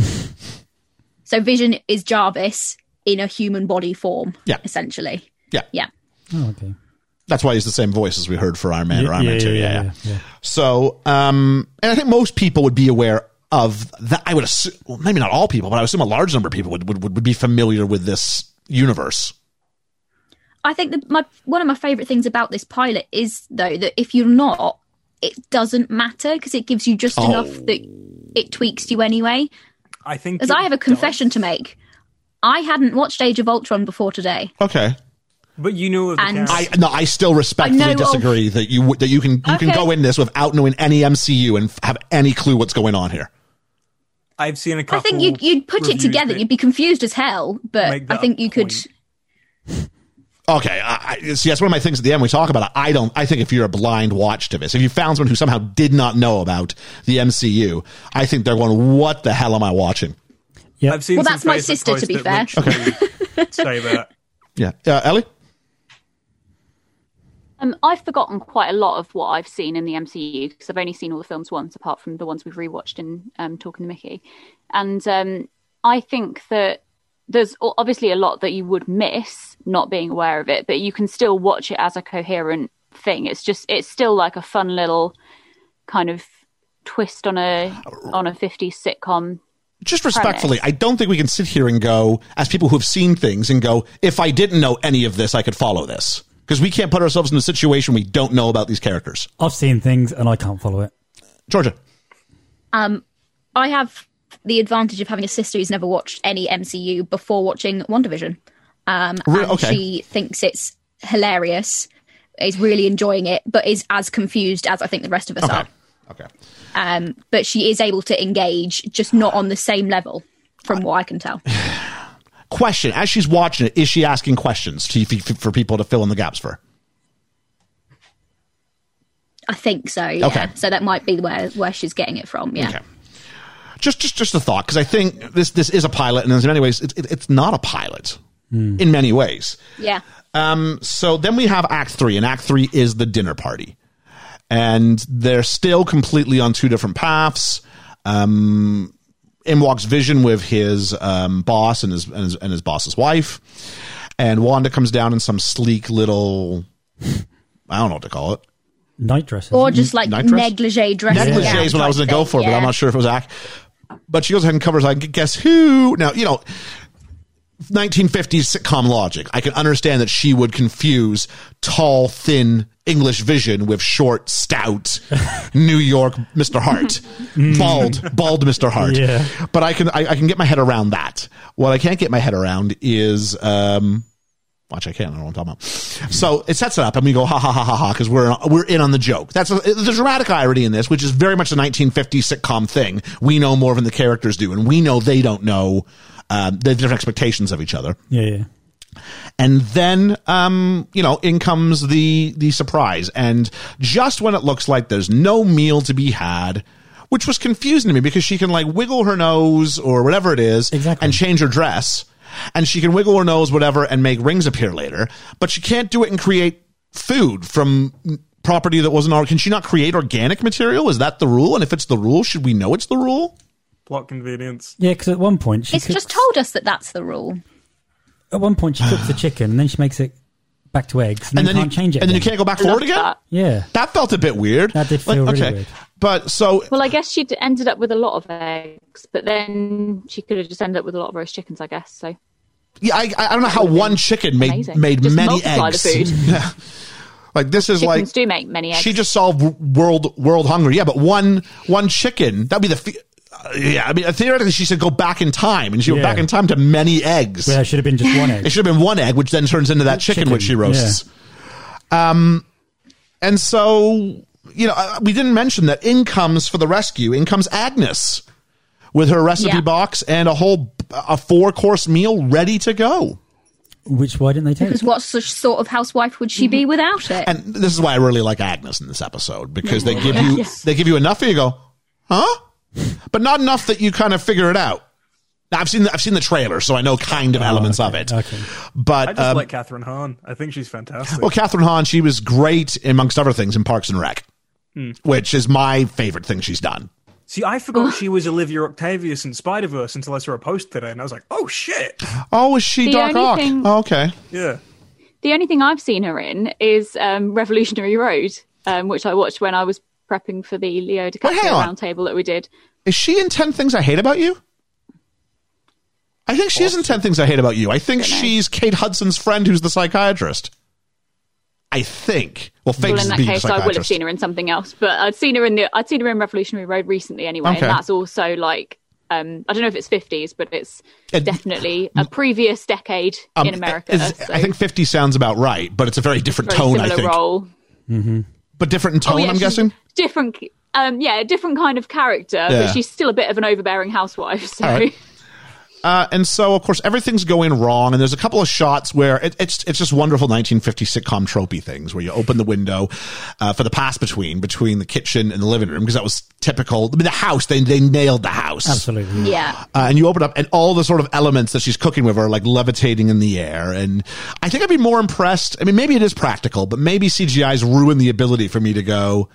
So Vision is Jarvis in a human body form, Yeah. essentially. Yeah. Yeah. Oh, okay. That's why he's the same voice as we heard for Iron Man or Yeah, Iron Man yeah, 2. yeah, Yeah, yeah. yeah, yeah. So, um, and I think most people would be aware of that. I would assume, well, maybe not all people, but I would assume a large number of people would, would, would be familiar with this universe. I think that my one of my favorite things about this pilot is though that if you're not, it doesn't matter because it gives you just Oh. enough that it tweaks you anyway. I think. As I have a confession does. to make. I hadn't watched Age of Ultron before today. Okay. But you knew of the And- character. I no, I still respectfully I know of- disagree that you that you can you can go in this without knowing any MCU and have any clue what's going on here. I've seen a I couple. I think you'd, you'd put it together. You'd be confused as hell, but I think you could. Okay, I, I, see that's one of my things at the end we talk about. It. I don't. I think if you're a blind watch to this, if you found someone who somehow did not know about the MCU, I think they're going, "What the hell am I watching?" Yeah. I've seen Well, some that's my sister, to be fair. literally say that. Yeah, uh, Ellie. Um, I've forgotten quite a lot of what I've seen in the MCU because I've only seen all the films once, apart from the ones we've rewatched in um, Talking to Mickey. And um, I think that there's obviously a lot that you would miss not being aware of it, but you can still watch it as a coherent thing. It's just it's still like a fun little kind of twist on a on a 50s sitcom. Just respectfully. I don't think we can sit here and go as people who have seen things and go, "If I didn't know any of this, I could follow this." Because we can't put ourselves in a situation we don't know about these characters. I've seen things and I can't follow it. Georgia. Um, I have the advantage of having a sister who's never watched any MCU before watching WandaVision. Um, Re- and okay. she thinks it's hilarious, is really enjoying it, but is as confused as I think the rest of us Okay. are. Okay. Um, but she is able to engage, just not on the same level, from what I can tell. Question: As she's watching it, is she asking questions to, for people to fill in the gaps for? her? I think so. Yeah. Okay. So that might be where where she's getting it from. Yeah. Okay. Just, just, just a thought, because I think this this is a pilot, and in many ways, it's, it, it's not a pilot. In many ways. Yeah. Um, so then we have Act Three, and Act Three is the dinner party, and they're still completely on two different paths. Um, in walks Vision with his um, boss and his, and his and his boss's wife, and Wanda comes down in some sleek little, I don't know what to call it. Night dresses. Or just like Night dress? negligee dressing. Negligee gown is what I was type going to go thing, for, but yeah. I'm not sure if it was Act. But she goes ahead and covers. I guess who now? You know, 1950s sitcom logic. I can understand that she would confuse tall, thin English Vision with short, stout New York Mr. Hart, bald, bald Mr. Hart. Yeah. But I can I, I can get my head around that. What I can't get my head around is. um Watch, I can't. I don't know what I'm talking about. So it sets it up, and we go ha ha ha ha ha because we're we're in on the joke. That's a, there's dramatic irony in this, which is very much a 1950s sitcom thing. We know more than the characters do, and we know they don't know um, the different expectations of each other. yeah, yeah. And then, um, you know, in comes the the surprise, and just when it looks like there's no meal to be had. Which was confusing to me because she can like wiggle her nose or whatever it is Exactly. and change her dress and she can wiggle her nose, whatever, and make rings appear later, but she can't do it and create food from property that wasn't. Or- can she not create organic material? Is that the rule? And if it's the rule, should we know it's the rule? Plot convenience. Yeah, because at one point she It's cooks, just told us that that's the rule. At one point she cooks the chicken and then she makes it back to eggs and, And then, then you can't change it. and then you can't go back forward again. that. Yeah, That felt a bit weird. That did feel really weird. But so Well, I guess she'd ended up with a lot of eggs, but then she could have just ended up with a lot of roast chickens, I guess. So yeah, I, I don't know how one chicken made Amazing. made Just many multiply the eggs. food. Yeah. Like this is chickens like do make many eggs. she just solved world world hunger. Yeah, but one one chicken that'd be the. Fe- uh, yeah, I mean theoretically she should go back in time, and she went Yeah. back in time to many eggs. well, it should have been just one egg. It should have been one egg, which then turns into that chicken, Chicken, which she roasts. Um, and so you know, uh, we didn't mention that in comes for the rescue. In comes Agnes with her recipe Yeah. box and a whole a four course meal ready to go. Which why didn't they take? It? Because what such sort of housewife would she be without it? And this is why I really like Agnes in this episode because they give you Yes. they give you enough and you go, huh? But not enough that you kind of figure it out. Now, I've seen the, I've seen the trailer, so I know kind of elements of it. okay. But I just um, like Kathryn Hahn. I think she's fantastic. Well, Kathryn Hahn, she was great amongst other things in Parks and Rec, which is my favorite thing she's done. See, I forgot she was Olivia Octavius in Spider Verse until I saw a post today, and I was like, "Oh shit!" Oh, is she The Doc Ock? thing- Oh, okay. Yeah, The only thing I've seen her in is um, Revolutionary Road, um, which I watched when I was prepping for the Leo Wait, hang DiCaprio roundtable that we did. Is she in 10 Things I Hate About You? I think she is in 10 Things I Hate About You. I think Don't she's Kate Hudson's friend who's the psychiatrist. I think. Well, Well, in that being case, I will have seen her in something else. But I'd seen her in the I'd seen her in Revolutionary Road recently anyway, Okay. and that's also like Um, I don't know if it's 50s, but it's It- definitely a previous decade Um, in America. is- so I think 50 sounds about right, but it's a very different very tone, I think. role. But different in tone, Oh, yeah, I'm guessing? different. Um, yeah, a different kind of character, Yeah. but she's still a bit of an overbearing housewife. So. Uh, and so, of course, everything's going wrong. And there's a couple of shots where it, it's it's just wonderful 1950 sitcom tropey things where you open the window uh, for the pass between between the kitchen and the living room because that was typical. I mean, the house they they nailed the house Absolutely. Yeah. Uh, and you open up, and all the sort of elements that she's cooking with are like levitating in the air. And I think I'd be more impressed. I mean, maybe it is practical, but maybe CGI's ruined the ability for me to go,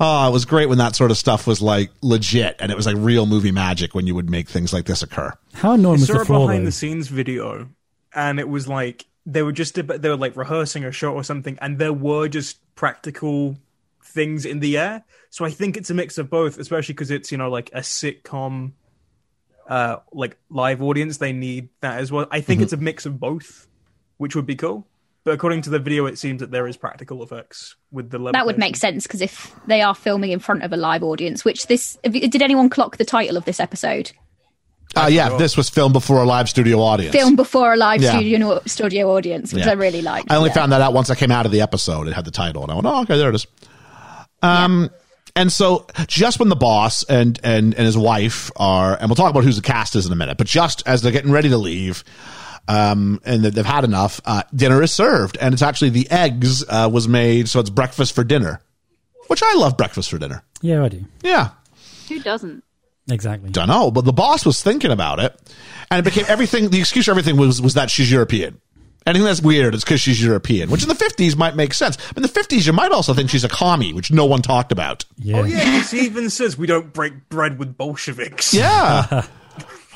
oh, it was great when that sort of stuff was like legit and it was like real movie magic when you would make things like this occur. How annoying I was saw the a floor behind though? the scenes video, and it was like they were just they were like rehearsing a shot or something, and there were just practical things in the air. So I think it's a mix of both, especially because it's you know like a sitcom, uh, like live audience. They need that as well. I think Mm-hmm. it's a mix of both, which would be cool. But according to the video, it seems that there is practical effects with the level. That would make sense because if they are filming in front of a live audience, which this did anyone clock the title of this episode? Uh, yeah, this was filmed before a live studio audience. Film before a live Yeah. studio studio audience, which Yeah. I really liked. I only yeah. found that out once I came out of the episode. It had the title, and I went, "Oh, okay, there it is." Um, and so just when the boss and and and his wife are, and we'll talk about who's the cast is in a minute, but just as they're getting ready to leave, um, and that they've had enough, uh, dinner is served, and it's actually the eggs uh, was made, so it's breakfast for dinner, which I love breakfast for dinner. Yeah, I do. Yeah, who doesn't? Exactly. don't know, but the boss was thinking about it, and it became everything. The excuse for everything was was that she's European. Anything that's weird is because she's European, which in the fifties might make sense. But in the fifties, you might also think she's a commie, which no one talked about. Yeah. Oh yeah, 'cause he even says we don't break bread with Bolsheviks. Yeah.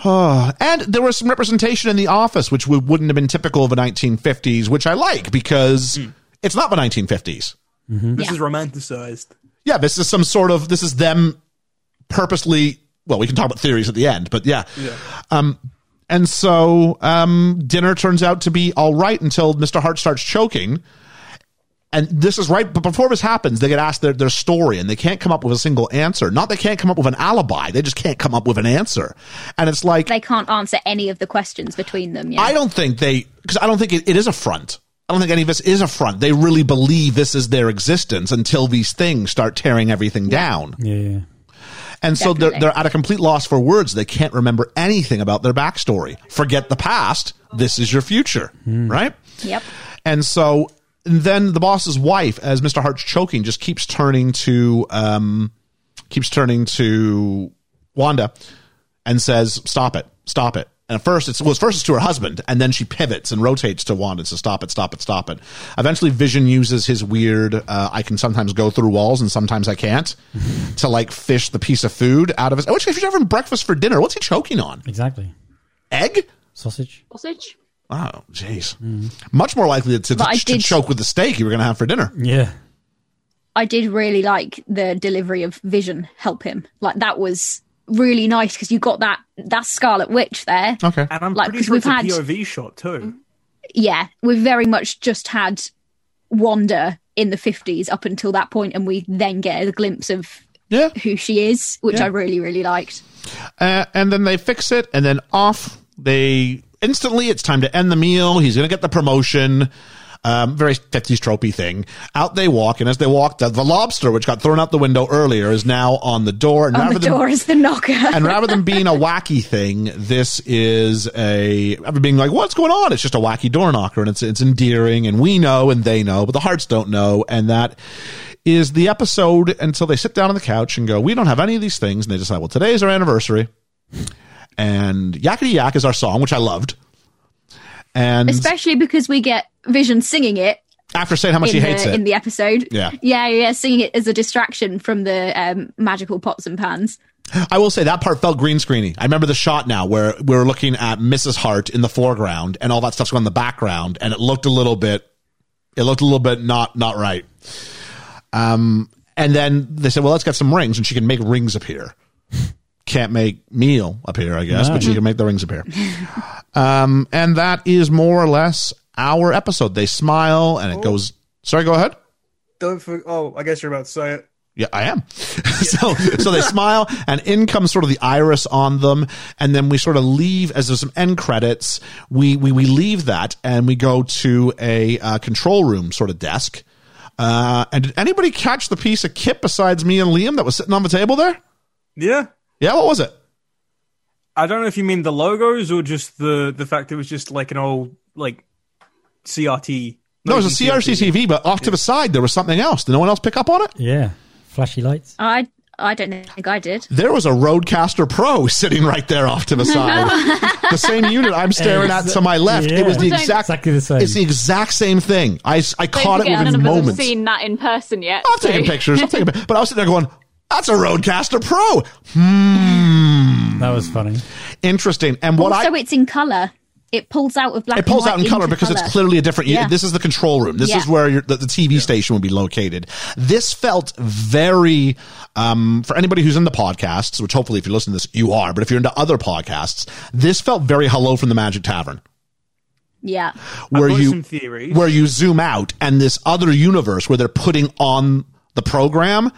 Oh, and there was some representation in the office, which would, wouldn't have been typical of the 1950s, which I like because it's not the 1950s. This Yeah. is romanticized. Yeah, this is some sort of this is them purposely. Well, we can talk about theories at the end, but yeah. yeah. Um, and so um, dinner turns out to be all right until Mr. Hart starts choking. And this is right, but before this happens, they get asked their, their story and they can't come up with a single answer. Not they can't come up with an alibi, they just can't come up with an answer. And it's like, they can't answer any of the questions between them. Yeah. I don't think they, because I don't think it, it is a front. I don't think any of this is a front. They really believe this is their existence until these things start tearing everything down. Yeah, yeah. And so they're, they're at a complete loss for words. They can't remember anything about their backstory. Forget the past. This is your future, hmm. right? Yep. And so then the boss's wife, as Mr. Hart's choking, just keeps turning to, um, keeps turning to Wanda and says, "Stop it, stop it." And at first, it's well, first it's to her husband, and then she pivots and rotates to Wanda and says, "Stop it, stop it, stop it." Eventually, Vision uses his weird, uh, "I can sometimes go through walls and sometimes I can't," to like fish the piece of food out of his. Which if you're having breakfast for dinner, what's he choking on? Exactly. Egg? Sausage. Sausage? Oh, jeez. Much more likely to, But I to did- choke with the steak you were going to have for dinner. Yeah. I did really like the delivery of Vision help him. Like that was really nice because you got that that Scarlet Witch there. Okay. And I'm Like, pretty 'cause sure it's we've a had- POV shot too. Yeah, we've very much just had Wanda in the fifties up until that point, and we then get a glimpse of Yeah. who she is, which Yeah. I really really liked. Uh, and then they fix it, and then off they instantly. It's time to end the meal. He's going to get the promotion. Um, very 50s tropey thing. Out they walk, and as they walk, the, the lobster, which got thrown out the window earlier, is now on the door. And On rather the than door is the knocker. and rather than being a wacky thing, this is a than being like, "What's going on?" It's just a wacky door knocker, and it's it's endearing, and we know, and they know, but the hearts don't know, and that is the episode until they sit down on the couch and go, "We don't have any of these things," and they decide, "Well, today is our anniversary," and "Yakety Yak" is our song, which I loved, and Especially because we get Vision singing it after saying how much he hates it, in the episode. Yeah. yeah, yeah, singing it as a distraction from the um, magical pots and pans. I will say that part felt green screeny. I remember the shot now where we were looking at Mrs. Hart in the foreground and all that stuff's going in the background, and it looked a little bit, it looked a little bit not not right. Um, and then they said, "Well, let's get some rings," and she can make rings appear. Can't make meal appear, I guess, but she can make the rings appear. Um, and that is more or less our episode. They smile, and it goes. Sorry, go ahead. Don't for, oh, I guess you're about to say it. Yeah, I am. so, so they smile and in comes sort of the iris on them. And then we sort of leave as there's some end credits. We, we, we leave that and we go to a uh, control room sort of desk. Uh, and did anybody catch the piece of kit besides me and Liam that was sitting on the table there? Yeah. Yeah, what was it? I don't know if you mean the logos or just the the fact it was just like an old like CRT. No, it was a CRT TV, but off to the side there was something else. Did no one else pick up on it? Yeah. Flashy lights. I I don't think I did. There was a RodeCaster Pro sitting right there off to the side. the same unit I'm staring at to my left. It was the exact Exactly the same. It's the exact same thing. I, I Don't caught it forget, within none of us have moments. seen that in person yet. I'm so- taking pictures. I'm taking, but I was sitting there going, "That's a RodeCaster Pro." Hmm. That was funny. Interesting. And what also, I it's in color. It pulls out of black. it pulls and out in color into because it's clearly a different. Yeah. This is the control room. This Yeah. is where the, the TV station would be located. This felt very um, for anybody who's in the podcasts, which hopefully if you listen to this you are, but if you're into other podcasts, this felt very Hello from the Magic Tavern. Yeah. where you some theories. where you zoom out and this other universe where they're putting on the program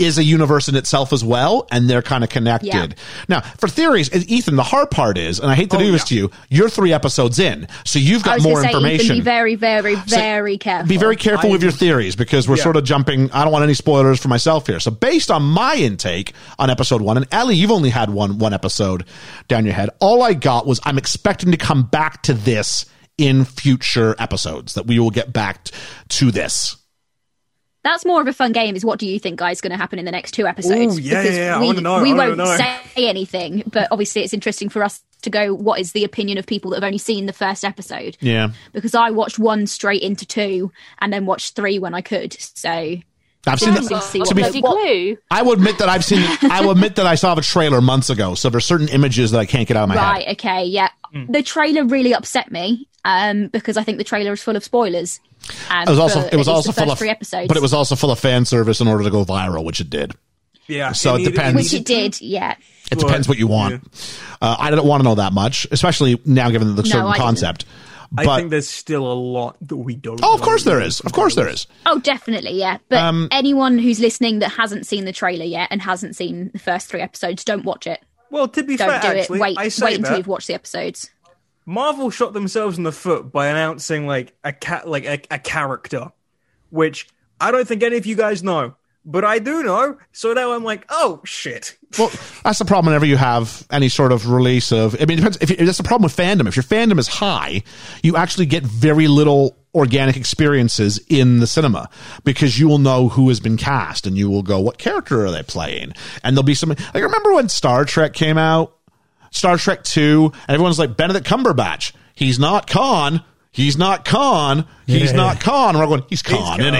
is a universe in itself as well and they're kind of connected. Yeah. Now, for theories, Ethan, the hard part is, and I hate to Oh, do this yeah. to you, you're 3 episodes in, so you've I got was more going to say, information. Ethan, be very, very, very careful. Be very careful with your theories because we're Yeah. sort of jumping. I don't want any spoilers for myself here. So based on my intake on episode one, and Ellie, you've only had one one episode down your head. All I got was I'm expecting to come back to this in future episodes. That we will get back t- to this. That's more of a fun game. Is what do you think, guys, going to happen in the next two episodes? Ooh, yeah, Because yeah, yeah. I We, wanna know, we I won't know. say anything, but obviously it's interesting for us to go. What is the opinion of people that have only seen the first episode? Yeah, Because I watched one straight into two, and then watched three when I could. So I've seen. Interesting The, to see Got what be- a clue. I will admit that I've seen. I will admit that I saw the trailer months ago. So there's certain images that I can't get out of my right, head. okay, yeah. Hmm. The trailer really upset me um, because I think the trailer is full of spoilers. Um, It was also. It was also full of. three episodes, But it was also full of fan service in order to go viral, which it did. Yeah. So it needed- depends. which needed it did. Yeah, It Well, depends what you want. Uh, I don't want to know that much, especially now given the certain I didn't. concept. I think there's still a lot that we don't. oh, of know. course there is. Of course there is. Oh, definitely, yeah. But Um, anyone who's listening that hasn't seen the trailer yet and hasn't seen the first three episodes, don't watch it. Well, to be Don't fair, do actually, it. Wait, I say wait until that you've watched the episodes. Marvel shot themselves in the foot by announcing like a cat, like a, a character, which I don't think any of you guys know, but I do know. So now I'm like, oh shit. Well, that's the problem whenever you have any sort of release of. I mean, depends. If that's the problem with fandom. If your fandom is high, you actually get very little organic experiences in the cinema because you will know who has been cast and you will go, what character are they playing? And there'll be some. Like, remember when Star Trek came out? Star Trek 2, and everyone's like, Benedict Cumberbatch. He's not Khan. He's not Khan. He's Yeah. not Khan. We're all going, he's Khan, Khan. isn't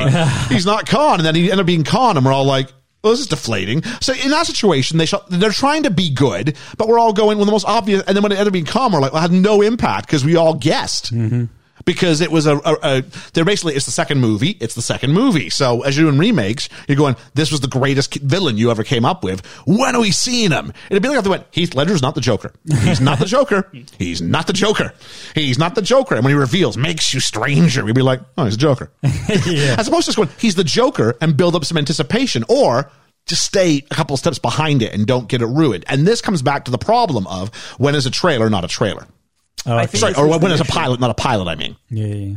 he? he's not Khan. And then he ended up being Khan, and we're all like, well, this is deflating. So in that situation, they they're trying to be good, but we're all going with the most obvious. And then when it ended up being Khan, we're like, well, it had no impact because we all guessed. Mm-hmm. Because it was a, a, a, they're basically, it's the second movie. It's the second movie. So as you're doing remakes, you're going, this was the greatest villain you ever came up with. When are we seeing him? It'd be like if they went, Heath Ledger's not the Joker. He's not the Joker. He's not the Joker. He's not the Joker. And when he reveals, makes you stranger, we'd be like, oh, he's a Joker. yeah. As opposed to just going, he's the Joker and build up some anticipation or just stay a couple steps behind it and don't get it ruined. And this comes back to the problem of when is a trailer not a trailer? Oh, I think Sorry, or when the is a issue. pilot not a pilot, I mean. yeah, yeah.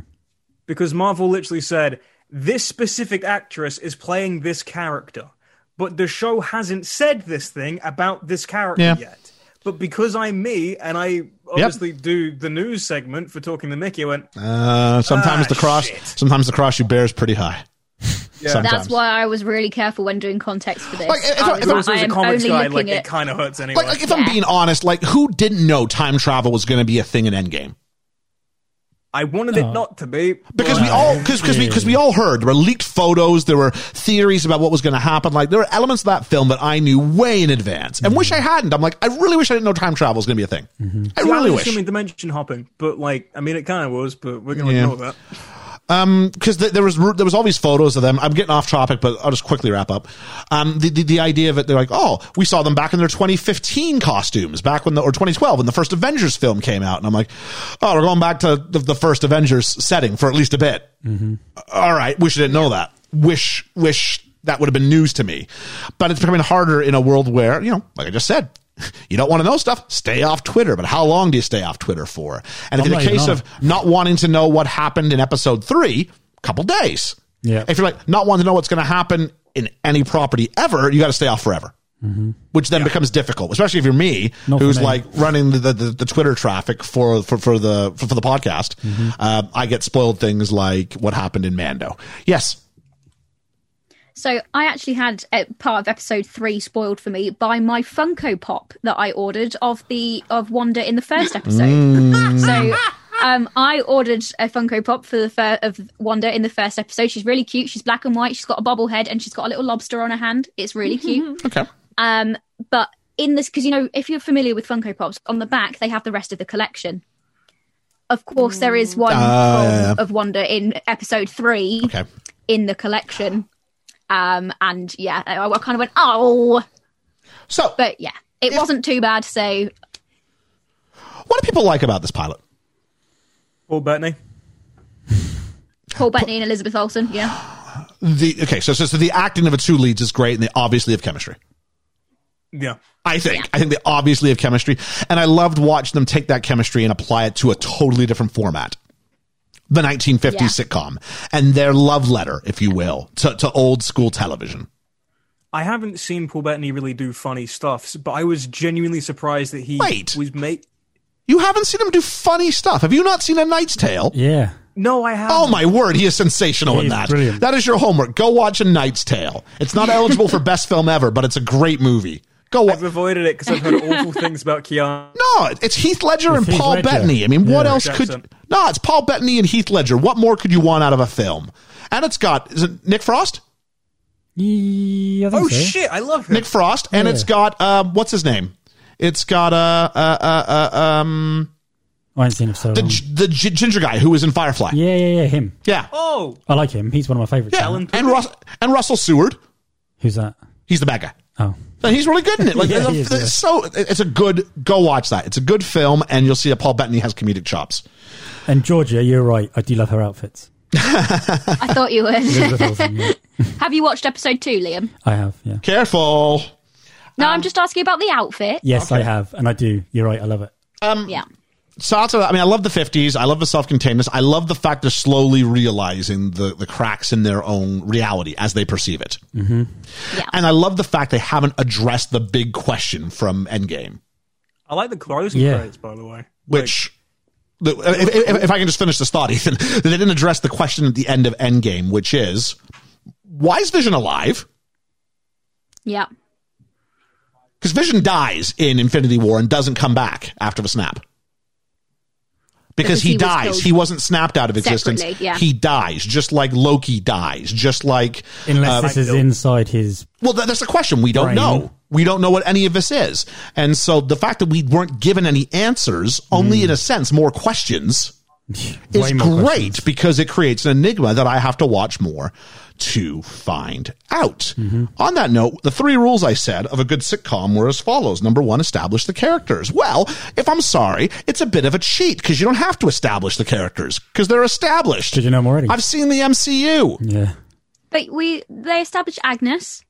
because Marvel literally said this specific actress is playing this character, but the show hasn't said this thing about this character Yeah. yet. But because I'm me and I obviously do the news segment for talking to Mickey, I went, Uh, sometimes Ah, the cross, shit. sometimes the cross you bear is pretty high. Sometimes. That's why I was really careful when doing context for this. Like, if I- I if was I- like, also as I a am comics only guy, looking like it kind of hurts anyway. Like, like if I'm being honest, like who didn't know time travel was going to be a thing in Endgame? I wanted it oh. not to be Because but- we all, because because we because we all heard there were leaked photos, there were theories about what was going to happen. Like there were elements of that film that I knew way in advance, and wish I hadn't. I'm like, I really wish I didn't know time travel was going to be a thing. I See, I really was wish. assuming dimension hopping, but like, I mean, it kind of was, but we're gonna Yeah. ignore that. Because th- there was there was all these photos of them. I'm getting off topic, but I'll just quickly wrap up. Um, the, the the idea of it, they're like, oh, we saw them back in their 2015 costumes, back when the or 2012 when the first Avengers film came out, and I'm like, oh, we're going back to the, the first Avengers setting for at least a bit. All right, wish I didn't know that. Wish wish that would have been news to me. But it's becoming harder in a world where, you know, like I just said, you don't want to know stuff, stay off Twitter. But how long do you stay off Twitter for? And if I'm the case of not wanting to know what happened in episode three, a couple days. Yeah. If you're like not wanting to know what's going to happen in any property ever, you got to stay off forever. Which then becomes difficult, especially if you're me, Mm-hmm. Not who's me. like running the, the, the Twitter traffic for for, for the for, for the podcast. Mm-hmm. Uh, I get spoiled things like what happened in Mando. Yes, So I actually had a part of episode three spoiled for me by my Funko Pop that I ordered of the of Wanda in the first episode. so um, I ordered a Funko Pop for the fir- of Wanda in the first episode. She's really cute. She's black and white. She's got a bobblehead and she's got a little lobster on her hand. It's really cute. okay. Um, but in this, because you know, if you're familiar with Funko Pops, on the back they have the rest of the collection. Of course, there is one from- yeah, yeah. of Wanda in episode three Okay. in the collection. Um, and yeah, I, I kind of went, oh, So, but yeah, it wasn't too bad. So what do people like about this pilot? Paul Bettany. Paul Bettany and Elizabeth Olsen, yeah, The okay, so, so so the acting of the two leads is great, and they obviously have chemistry. Yeah. I think. I think they obviously have chemistry. And I loved watching them take that chemistry and apply it to a totally different format. The 1950s Yeah. sitcom and their love letter, if you will, to, to old school television. I haven't seen Paul Bettany really do funny stuff, but I was genuinely surprised that he Wait. was made. You haven't seen him do funny stuff. Have you not seen A Knight's Tale? Yeah. No, I haven't. Oh my word, he is sensational in that. brilliant. That is your homework. Go watch A Knight's Tale. It's not eligible for best film ever, but it's a great movie. Go watch. I've avoided it because I've heard awful things about Keanu. No, it's Heath Ledger and Heath Paul Ledger. Bettany. I mean, what else Jackson. could? No, it's Paul Bettany and Heath Ledger. What more could you want out of a film? And it's got is it Nick Frost? Yeah, I think Oh so. shit, I love him. Nick Frost, and Yeah. it's got uh, what's his name? It's got uh, uh, uh, uh um I haven't seen him so the long. the ginger guy who was in Firefly. Yeah, yeah, yeah, him. Yeah, Oh, I like him. He's one of my favourites. yeah, and Rus- and Russell Seward. Who's that? He's the bad guy. Oh. And he's really good in it. Like, Yeah, it's, he is, it's yeah. so it's a good. Go watch that. It's a good film, and you'll see that Paul Bettany has comedic chops. And Georgia, you're right. I do love her outfits. I thought you would. Olsen, yeah. Have you watched episode two, Liam? I have, yeah. Careful. No, Um, I'm just asking about the outfit. Yes, I have. And I do. You're right. I love it. Um, Yeah. So I mean, I love the 50s. I love the self-containedness. I love the fact they're slowly realizing the, the cracks in their own reality as they perceive it. Mm-hmm. Yeah. And I love the fact they haven't addressed the big question from Endgame, I like the closing Yeah. credits, by the way. which, the, if, if, if I can just finish this thought, Ethan, they didn't address the question at the end of Endgame, which is, why is Vision alive? Yeah. Because Vision dies in Infinity War and doesn't come back after the snap. Because Because he, he dies. He wasn't snapped out of existence. yeah. He dies, just like Loki dies, just like. Unless uh, this is inside his. well, that, that's the question. We don't Brain. know. We don't know what any of this is. And so the fact that we weren't given any answers, only in a sense, more questions, is way more great questions. because it creates an enigma that I have to watch more to find out. Mm-hmm. On that note, the three rules I said of a good sitcom were as follows. Number one, establish the characters. Well, if I'm sorry, it's a bit of a cheat because you don't have to establish the characters because they're established. Did you know them already? I've seen the MCU. yeah. But we they established Agnes.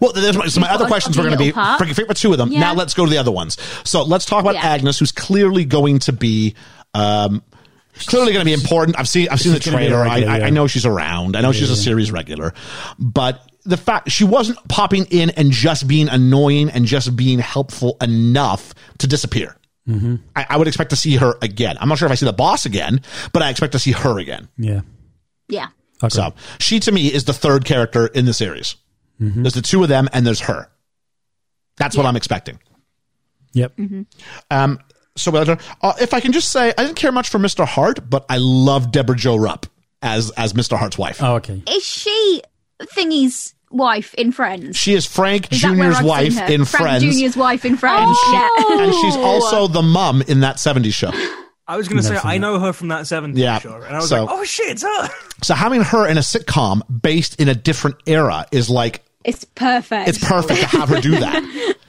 Well, there's my, so my other got a questions were going to be little part. forget forget two of them. Yeah. Now let's go to the other ones. So let's talk about Yeah. Agnes, who's clearly going to be. Um, Clearly going to be important. I've seen I've seen the She's gonna be a trailer. regular, I, I, I know she's around. I know she's a series regular, but the fact she wasn't popping in and just being annoying and just being helpful enough to disappear. Mm-hmm. I, I would expect to see her again. I'm not sure if I see the boss again, but I expect to see her again. Yeah. Yeah. Okay. So she to me is the third character in the series. There's the two of them and there's her. That's what I'm expecting. Yep. Um, so uh, if I can just say, I didn't care much for Mr. Hart, but I love Debra Jo Rupp as as Mr. Hart's wife. Oh, okay. Is she Thingy's wife in Friends? She is Frank Is Jr.'s wife in Frank Friends, Junior's wife in Friends. Yeah. and she's also the mum in that '70s show. I was going to say, I know her from that 70s Yeah. show. And I was So- like, oh shit, it's her. So having her in a sitcom based in a different era is like It's perfect. it's perfect to have her do that.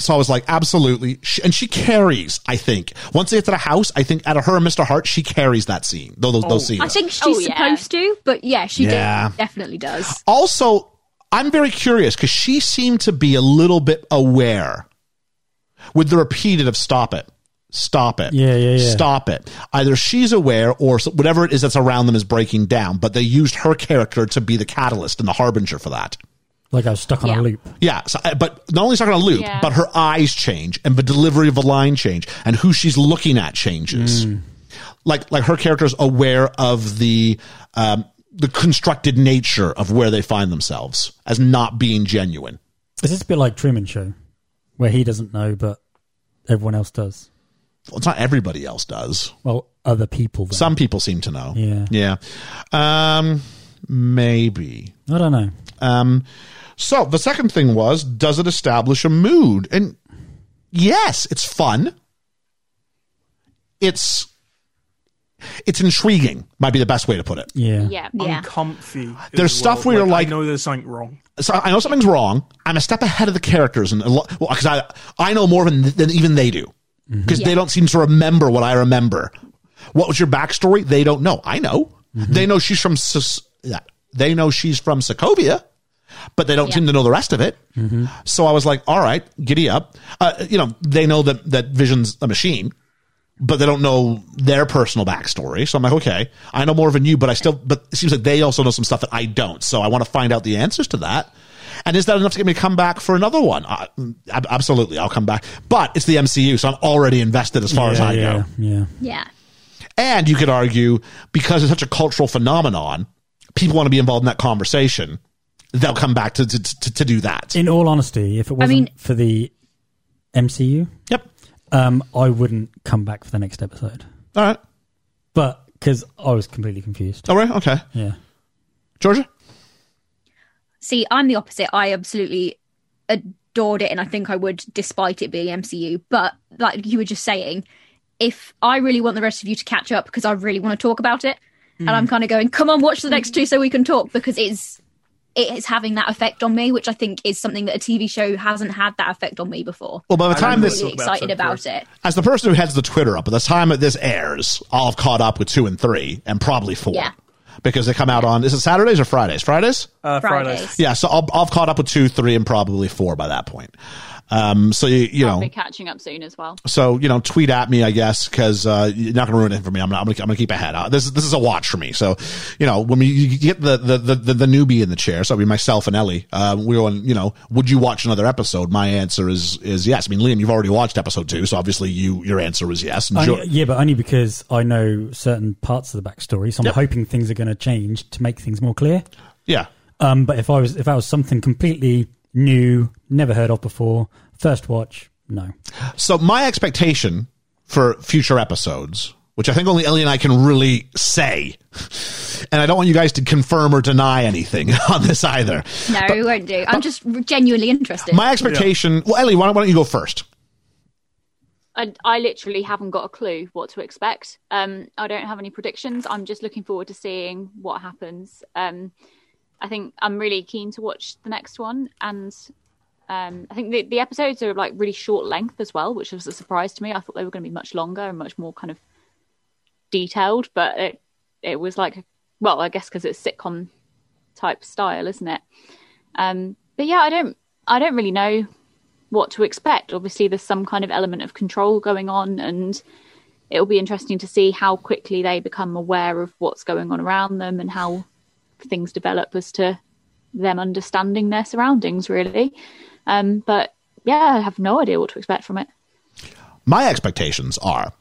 So I was like, absolutely. She, and she carries, I think. Once they get to the house, I think out of her and Mr. Hart, she carries that scene, those, those, those scenes. I think she's Oh, yeah. supposed to, but yeah, she Yeah. do- definitely does. also, I'm very curious because she seemed to be a little bit aware with the repeated of stop it. Stop it. Yeah, yeah, yeah. Stop it. Either she's aware or whatever it is that's around them is breaking down, but they used her character to be the catalyst and the harbinger for that. Like I was stuck on Yeah. a loop. Yeah, so, uh, but not only stuck on a loop, Yeah. but her eyes change and the delivery of the line change and who she's looking at changes. Like like her character's aware of the um, the constructed nature of where they find themselves as not being genuine. Is this a bit like Truman Show, where he doesn't know but everyone else does? Well, it's not everybody else does. Well, other people. Then. Some people seem to know. Yeah. Yeah. Um, maybe. I don't know. Um, so the second thing was, does it establish a mood? And yes, it's fun. It's it's intriguing. Might be the best way to put it. Yeah. Yeah. Yeah. Uncomfy. There's as stuff well. where you're like- I know there's something wrong. So I know something's wrong. I'm a step ahead of the characters, and a lo- well, because I I know more than, than even they do, mm-hmm. because they Yeah. don't seem to remember what I remember. What was your backstory? They don't know. I know. Mm-hmm. They know she's from. Sos- they know she's from Sokovia, but they don't Yeah. seem to know the rest of it. So I was like, all right, giddy up. Uh, you know, they know that that Vision's a machine, but they don't know their personal backstory. So I'm like, okay, I know more than you, but I still, but it seems like they also know some stuff that I don't. So I want to find out the answers to that. And is that enough to get me to come back for another one? Uh, ab- absolutely, I'll come back. But it's the MCU, so I'm already invested as far as I yeah, go. yeah. Yeah. And you could argue because it's such a cultural phenomenon, people want to be involved in that conversation. They'll come back to to, to, to do that. In all honesty, if it wasn't mean- for the MCU, Yep. um, I wouldn't come back for the next episode. All right. But because I was completely confused. All right. Okay. Yeah. Georgia. See, I'm the opposite. I absolutely adored it, and I think I would, despite it being MCU. But like you were just saying, if I really want the rest of you to catch up because I really want to talk about it, and I'm kind of going, "Come on, watch the next two so we can talk," because it's it is having that effect on me, which I think is something that a TV show hasn't had that effect on me before. Well, by the I time remember this, really talk about excited about it. as the person who heads the Twitter up, by the time that this airs, I'll have caught up with two and three, and probably four. Yeah. Because they come out on is it Saturdays or Fridays? Fridays. Uh, Fridays. Fridays. Yeah, so I'll I'll have caught up with two, three, and probably four by that point. Um, so you you I'll know, be catching up soon as well. so you know, tweet at me, I guess, because uh, you're not going to ruin it for me. I'm not. I'm going to I'm keep ahead. Uh, this this is a watch for me. So you know, when we you get the the, the the the newbie in the chair, so I mean myself and Ellie, uh, we're going. You know, would you watch another episode? My answer is is yes. I mean, Liam, you've already watched episode two, so obviously you your answer is yes. And Jo- Only, yeah, but only because I know certain parts of the backstory, so I'm Yep. hoping things are going to change to make things more clear. yeah. Um, but if I was if I was something completely new, never heard of before, first watch, no. So my expectation for future episodes, which I think only Ellie and I can really say, and I don't want you guys to confirm or deny anything on this either. No, we won't do. I'm just genuinely interested. My expectation. Well, Ellie, why don't, why don't you go first? I, I literally haven't got a clue what to expect. Um, I don't have any predictions. I'm just looking forward to seeing what happens. Um, I think I'm really keen to watch the next one, and um, I think the, the episodes are like really short length as well, which was a surprise to me. I thought they were going to be much longer and much more kind of detailed, but it it was like, well, I guess because it's sitcom type style, isn't it? Um, but yeah, I don't I don't really know what to expect. Obviously, there's some kind of element of control going on, and it'll be interesting to see how quickly they become aware of what's going on around them and how things develop as to them understanding their surroundings, really. Um, but yeah, I have no idea what to expect from it. My expectations are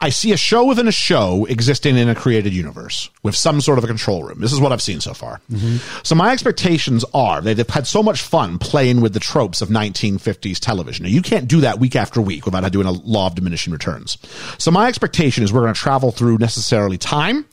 I see a show within a show existing in a created universe with some sort of a control room. This is what I've seen so far. So my expectations are they- they've had so much fun playing with the tropes of 1950s television. Now, you can't do that week after week without doing a law of diminishing returns. So my expectation is we're going to travel through necessarily time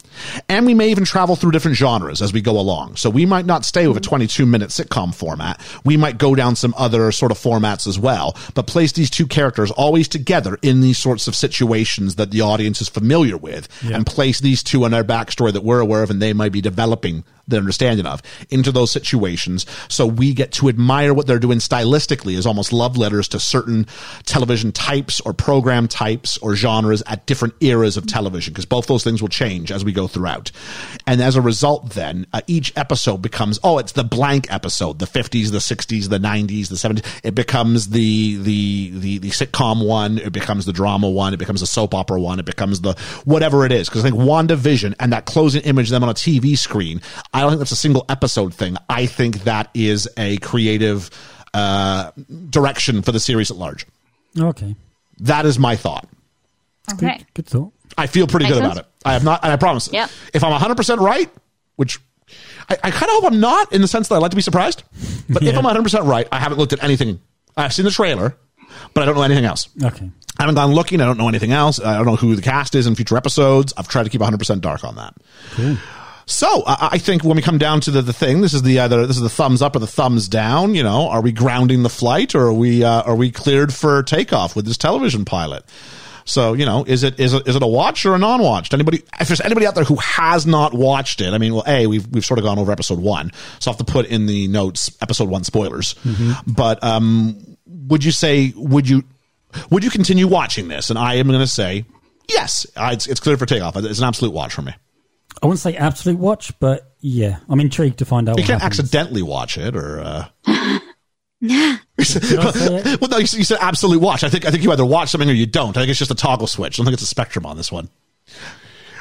and we may even travel through different genres as we go along. So we might not stay with a mm-hmm. 22 minute sitcom format. We might go down some other sort of formats as well, but place these two characters always together in these sorts of situations that the audience is familiar with and place these two on their backstory that we're aware of and they might be developing their understanding of into those situations. So we get to admire what they're doing stylistically as almost love letters to certain television types or program types or genres at different eras of television because both those things will change as we go throughout. And as a result, then uh, each episode becomes, oh, it's the blank episode, the 50s, the 60s, the 90s, the 70s. It becomes the, the, the, the sitcom one. It becomes the drama one. It becomes the soap opera one. It becomes the whatever it is. Cause I think WandaVision and that closing image of them on a TV screen, I don't think that's a single episode thing. I think that is a creative, uh, direction for the series at large. Okay. That is my thought. Okay. Good, good thought. I feel pretty Makes good sense. about it. I have not, and I promise. Yep. If I'm 100% right, which I, I kind of hope I'm not in the sense that I like to be surprised, but if I'm 100% right, I haven't looked at anything. I've seen the trailer, but I don't know anything else. Okay. I haven't gone looking. I don't know anything else. I don't know who the cast is in future episodes. I've tried to keep 100% dark on that. So I I think when we come down to the, the thing, this is the either this is the thumbs up or the thumbs down. You know, are we grounding the flight or are we uh, are we cleared for takeoff with this television pilot? So you know, is it is it is it a watch or a non-watched? Anybody? If there's anybody out there who has not watched it, I mean, well, a we've we've sort of gone over episode one, so I have to put in the notes episode one spoilers. But um, would you say would you would you continue watching this? And I am going to say yes. I- It's it's cleared for takeoff. It's an absolute watch for me. I wouldn't say absolute watch, but yeah, I'm intrigued to find out. You what can't happens. accidentally watch it, or uh... Did I say it? well, no, you, said- you absolute watch. I think I think you either watch something or you don't. I think it's just a toggle switch. I don't think it's a spectrum on this one.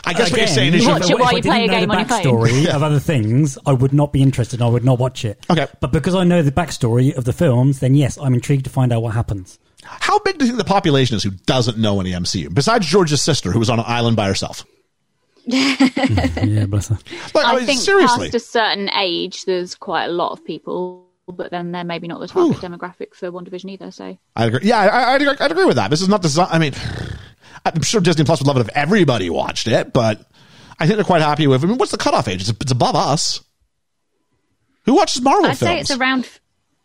I guess what you're saying is you watch I- it while if I you play a didn't know game the on your phone. backstory of other things, I would not be interested. I would not watch it. Okay. but because I know the backstory of the films, then yes, I'm intrigued to find out what happens. how big do you think the population is who doesn't know any MCU besides George's sister, who was on an island by herself? Yeah, bless her. Like, I mean, think seriously. past a certain age, there's quite a lot of people, but then they're maybe not the target demographic for WandaVision either. So I agree. Yeah, I, I'd, agree- I'd agree with that. This is not design. I mean, I'm sure Disney Plus would love it if everybody watched it, but I think they're quite happy with. I mean, what's the cutoff age? It's, it's above us. Who watches Marvel I'd films? say it's around.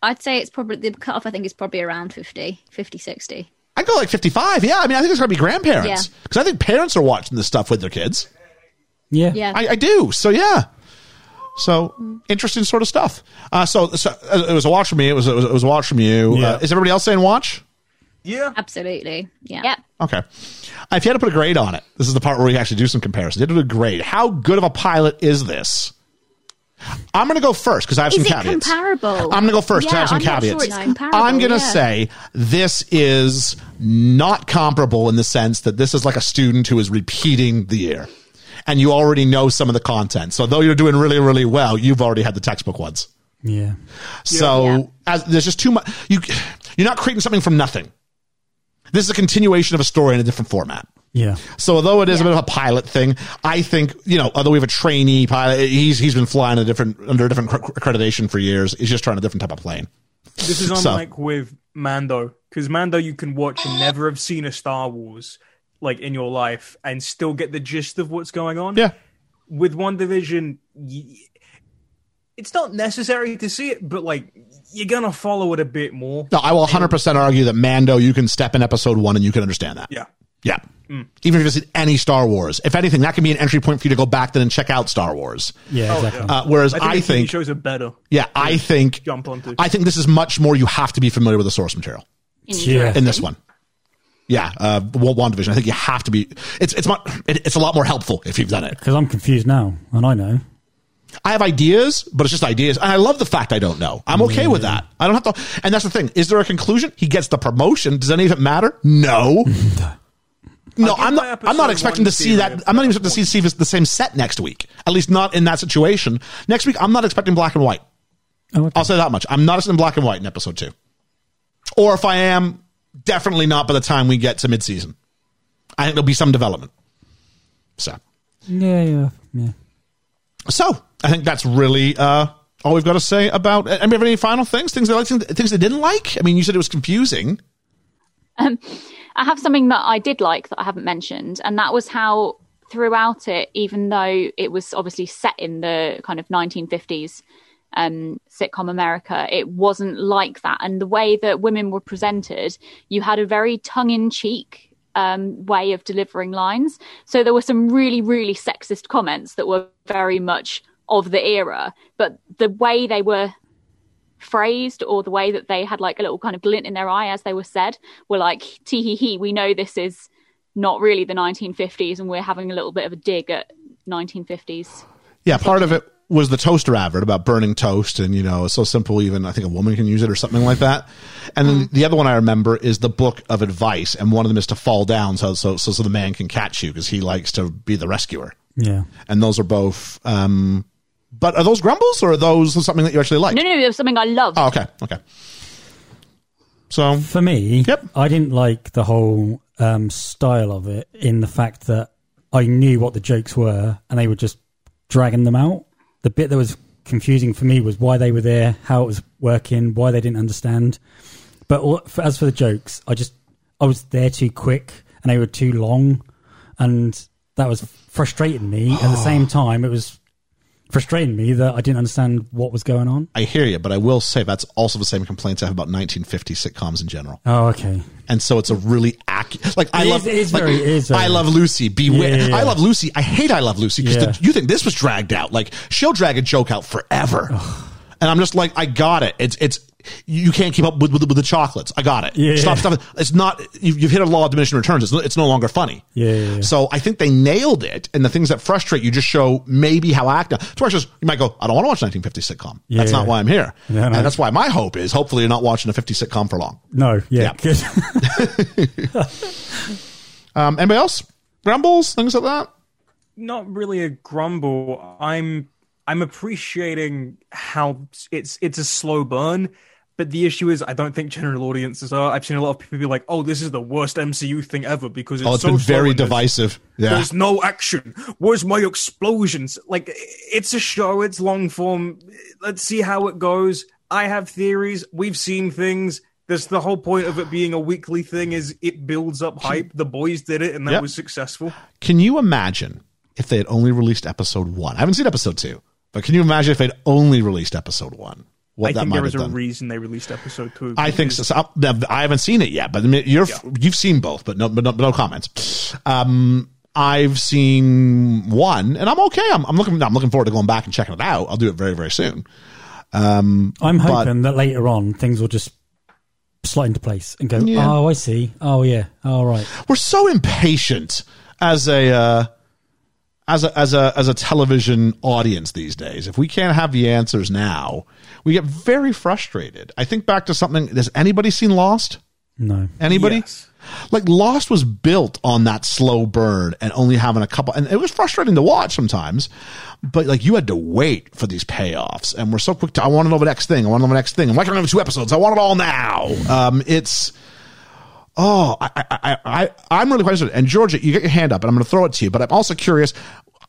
I'd say it's probably the cutoff. I think is probably around 50, 50, 60. I'd go like 55. Yeah, I mean, I think it's going to be grandparents Yeah. because I think parents are watching this stuff with their kids. Yeah, Yeah, I, I do. So yeah. So interesting sort of stuff. Uh, so, so uh, it was a watch from me. It was it was, it was a watch from you. Yeah. Uh, is everybody else saying watch? Yeah. absolutely. Yeah. yeah, Okay. Uh, If you had to put a grade on it, this is the part where we actually do some comparisons. You had to do a grade. How good of a pilot is this? I'm going to go first because I have Is some it caveats. comparable? I'm going to go first I Yeah, have some I'm not sure caveats. comparable, I'm going to yeah. say this is not comparable in the sense that this is like a student who is repeating the year. And you already know some of the content. So though you're doing really, really well, you've already had the textbook ones. yeah. So Yeah. as there's just too much. You you're not creating something from nothing. This is a continuation of a story in a different format. Yeah. So although it is a bit of a pilot thing, I think you know, although we have a trainee pilot, he's he's been flying a different under a different accreditation for years. He's just trying a different type of plane. This is So- unlike with Mando, because Mando you can watch and never have seen a Star Wars like in your life and still get the gist of what's going on. Yeah, With WandaVision, y- it's not necessary to see it, but like you're gonna follow it a bit more. no, I will 100 percent argue that Mando, you can step in episode one and you can understand that. Yeah. Yeah. Even if you've seen any Star Wars, if anything, that can be an entry point for you to go back then and check out Star Wars. Yeah, Oh, exactly. Uh, whereas I think, I the think, shows are better. yeah, I think, Jump onto. I think this is much more. You have to be familiar with the source material. Yeah. in this one. Yeah, uh, WandaVision. I think you have to be. It's it's mu- it, it's a lot more helpful if you've done it. Because I'm confused now, and I know. I have ideas, but it's just ideas, and I love the fact I don't know. I'm okay with that. I don't have to. And that's the thing. Is there a conclusion? He gets the promotion. Does any of it matter? No. No, I'll give I'm not. I'm not expecting to see that. I'm not even expecting to see the same set next week. At least not in that situation. Next week, I'm not expecting black and white. Oh, okay. I'll say that much. I'm not expecting black and white in episode two. Or if I am, definitely not by the time we get to midseason. I think there'll be some development. So, Yeah, yeah, yeah. so I think that's really uh, all we've got to say about. And we have any final things? Things they liked, things they didn't like. I mean, you said it was confusing. I have something that I did like that I haven't mentioned, and that was how throughout it, even though it was obviously set in the kind of 1950s um, sitcom America, it wasn't like that. And the way that women were presented, you had a very tongue in cheek um, way of delivering lines. So there were some really, really sexist comments that were very much of the era, but the way they were phrased or the way that they had like a little kind of glint in their eye as they were said were like tee hee hee we know this is not really the 1950s and we're having a little bit of a dig at 1950s Yeah, part of it was the toaster advert about burning toast, and you know, it's so simple. Even I think a woman can use it or something like that. And then the other one I remember is the book of advice, and one of them is to fall down so so so, so the man can catch you because he likes to be the rescuer. Yeah. And those are both. Um, but are those grumbles or are those something that you actually like? no no it was something i loved Oh, okay, okay. So For me, Yep. I didn't like the whole um, style of it in the fact that I knew what the jokes were and they were just dragging them out. The bit that was confusing for me was why they were there, how it was working, why they didn't understand. But all- for- as for the jokes, I just I was there too quick and they were too long, and that was frustrating me. At the same time, it was frustrating me that I didn't understand what was going on. I hear you, but I will say that's also the same complaints I have about 1950 sitcoms in general. Oh, okay. and so it's a really accurate. Like I It love, is- it is like, very- it is very- I love Lucy. Beware. Yeah, yeah, yeah. I love Lucy. I hate I love Lucy because you think this was dragged out. Like she'll drag a joke out forever, and I'm just like, I got it. It's it's you can't keep up with with, with the chocolates. I got it. Yeah, Stop yeah. stuff. It's not. You've, you've hit a law of diminishing returns. It's, it's no longer funny. Yeah, yeah, yeah. So I think they nailed it, and the things that frustrate you just show maybe how active. To where it's just you might go, I don't want to watch 1950 sitcom. Yeah, that's not why I'm here, Yeah, and no. that's why my hope is hopefully you're not watching a 50 sitcom for long. No, yeah, Yeah. good. Um, anybody else? Grumbles, things like that. not really a grumble. I'm I'm appreciating how it's it's a slow burn, but the issue is I don't think general audiences are. I've seen a lot of people be like, "Oh, this is the worst MCU thing ever" because it's, Oh, it's so been very divisive. Yeah. There's no action. Where's my explosions? Like it's a show. It's long form. Let's see how it goes. I have theories. We've seen things. There's the whole point of it being a weekly thing is it builds up hype. The boys did it, and that Yep. was successful. Can you imagine if they had only released episode one? I haven't seen episode two, but can you imagine if they'd only released episode one? What I that think there was a done. reason they released episode two. I think so. so. I haven't seen it yet, but I mean, you're you've seen both, but no, but no, but no comments. Um, I've seen one, and I'm okay. I'm, I'm looking. I'm looking forward to going back and checking it out. I'll do it very, very soon. I'm hoping that later on things will just slot into place and go. Yeah. Oh, I see. Oh, yeah. All right. we're so impatient as a uh, as a as a as a television audience these days. If we can't have the answers now, we get very frustrated. I think back to something. Has anybody seen Lost? No. Anybody? Yes. Like Lost was built on that slow burn and only having a couple, and it was frustrating to watch sometimes. But like you had to wait for these payoffs, and we're so quick to. I want to know the next thing. I want to know the next thing. I'm like, I don't have two episodes. I want it all now. Um, it's. Oh, I, I, I, I, I'm really quite interested. And Georgia, you get your hand up, and I'm going to throw it to you. But I'm also curious.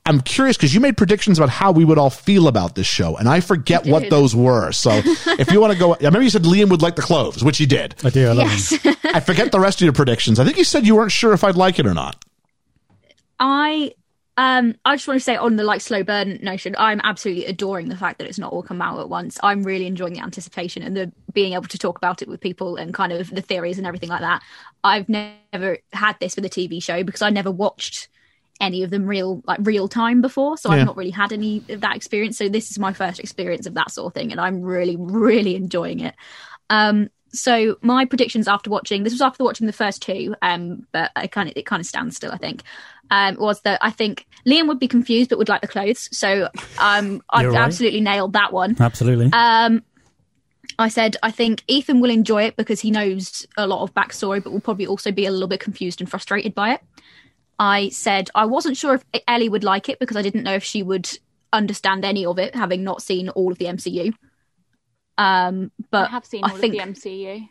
I'm curious because you made predictions about how we would all feel about this show, and I forget what those were. So if you want to go, I remember you said Liam would like the cloves, which he did. I do. I love Yes. I forget the rest of your predictions. I think you said you weren't sure if I'd like it or not. I um I just want to say on the like slow burn notion, I'm absolutely adoring the fact that it's not all come out at once. I'm really enjoying the anticipation and the being able to talk about it with people and kind of the theories and everything like that. I've never had this with a TV show because I never watched any of them real like real time before so Yeah. i've not really had any of that experience so this is my first experience of that sort of thing and i'm really really enjoying it um so my predictions after watching this was after watching the first two um but i kind of it kind of stands still i think um was that i think liam would be confused but would like the clothes so um i've right. absolutely nailed that one Absolutely. um I said I think Ethan will enjoy it because he knows a lot of backstory, but will probably also be a little bit confused and frustrated by it. I said I wasn't sure if Ellie would like it because I didn't know if she would understand any of it, having not seen all of the MCU. Um, but I have seen I all think. of the MCU.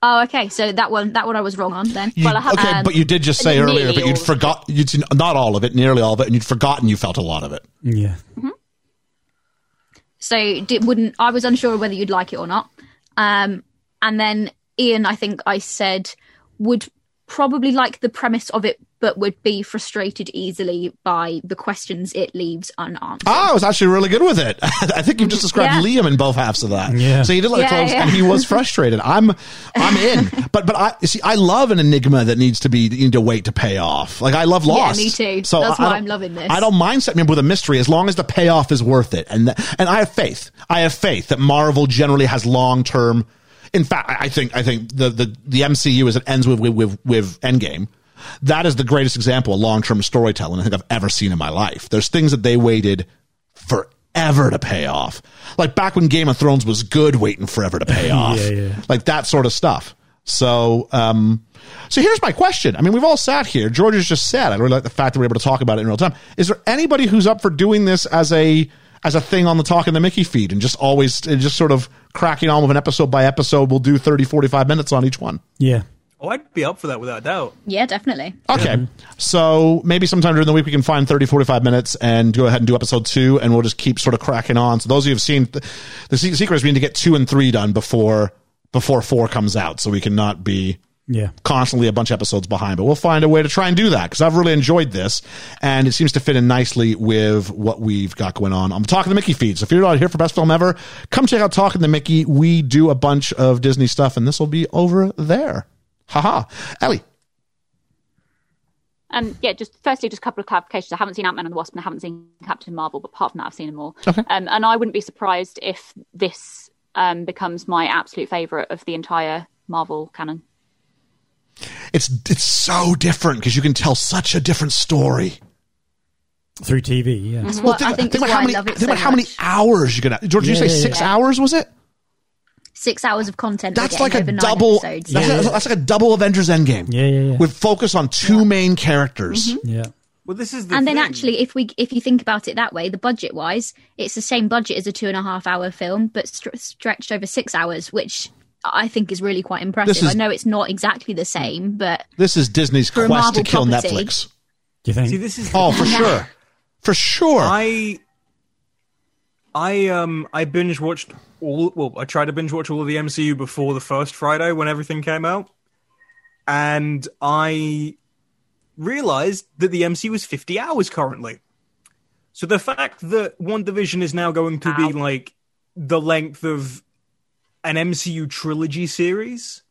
Oh, okay. So that one, that one I was wrong on then. You- Well, I have- okay, um, but you did just say earlier, but you'd forgot you'd seen not all of it, nearly all of it, and you'd forgotten you felt a lot of it. yeah. So did, wouldn't I was unsure whether you'd like it or not. Um, and then Ian, I think I said would probably like the premise of it but would be frustrated easily by the questions it leaves unanswered. Ah, I was actually really good with it. I think you've just described Yeah. Liam in both halves of that. Yeah. So he did let it Yeah, close, yeah. and he was frustrated. I'm, I'm in. But but I see, I love an enigma that needs to be you need to wait to pay off. Like I love Lost. me too. So That's I why don't- I'm loving this. I don't mind setting me up with a mystery as long as the payoff is worth it. And th- and I have faith. I have faith that Marvel generally has long term. In fact, I I think I think the the the MCU as it ends with with with, with Endgame. That is the greatest example of long term storytelling I think I've ever seen in my life. There's things that they waited forever to pay off. Like back when Game of Thrones was good, waiting forever to pay off. Yeah, yeah. Like that sort of stuff. So, um, so here's my question. I mean, we've all sat here. George has just said, I really like the fact that we're able to talk about it in real time. Is there anybody who's up for doing this as a, as a thing on the Talking the Mickey feed and just always, just sort of cracking on with an episode by episode? We'll do 30, 45 minutes on each one. Yeah. Oh, I'd be up for that without a doubt. Yeah, definitely. Okay. So maybe sometime during the week we can find 30, 45 minutes and go ahead and do episode two and we'll just keep sort of cracking on. So those of you who've seen the, the secret is we need to get two and three done before, before four comes out. So we can not be Yeah. constantly a bunch of episodes behind, but we'll find a way to try and do that because I've really enjoyed this and it seems to fit in nicely with what we've got going on. I'm talking the Mickey feed. So if you're not here for best film ever, come check out Talking the Mickey. We do a bunch of Disney stuff and this will be over there. Haha. Ellie. And yeah, just firstly, just a couple of clarifications. I haven't seen Ant Man and the Wasp, and I haven't seen Captain Marvel, but apart from that, I've seen them all. Okay. Um, and I wouldn't be surprised if this um, becomes my absolute favorite of the entire Marvel canon. it's it's so different because you can tell such a different story. Through TV. Yeah. Well, what I think, is about how many think so about how many hours you're gonna. George, did you Yeah, say yeah, six yeah. hours? Was it? Six hours of content. That's like a double. That's, Yeah. that's like a double Avengers Endgame. Yeah, yeah, yeah. With focus on two main characters. Mm-hmm. Yeah. Well, this is the and then actually if we if you think about it that way the budget wise it's the same budget as a two and a half hour film but str- stretched over six hours which i think is really quite impressive is- i know it's not exactly the same but This is Disney's For a quest to kill property. Netflix. Do you think? see, this is Oh, for sure, for sure. I I um I binge watched all well I tried to binge watch all of the MCU before the first Friday when everything came out. And I realized that the MCU was 50 hours currently. So the fact that WandaVision is now going to be like the length of an MCU trilogy series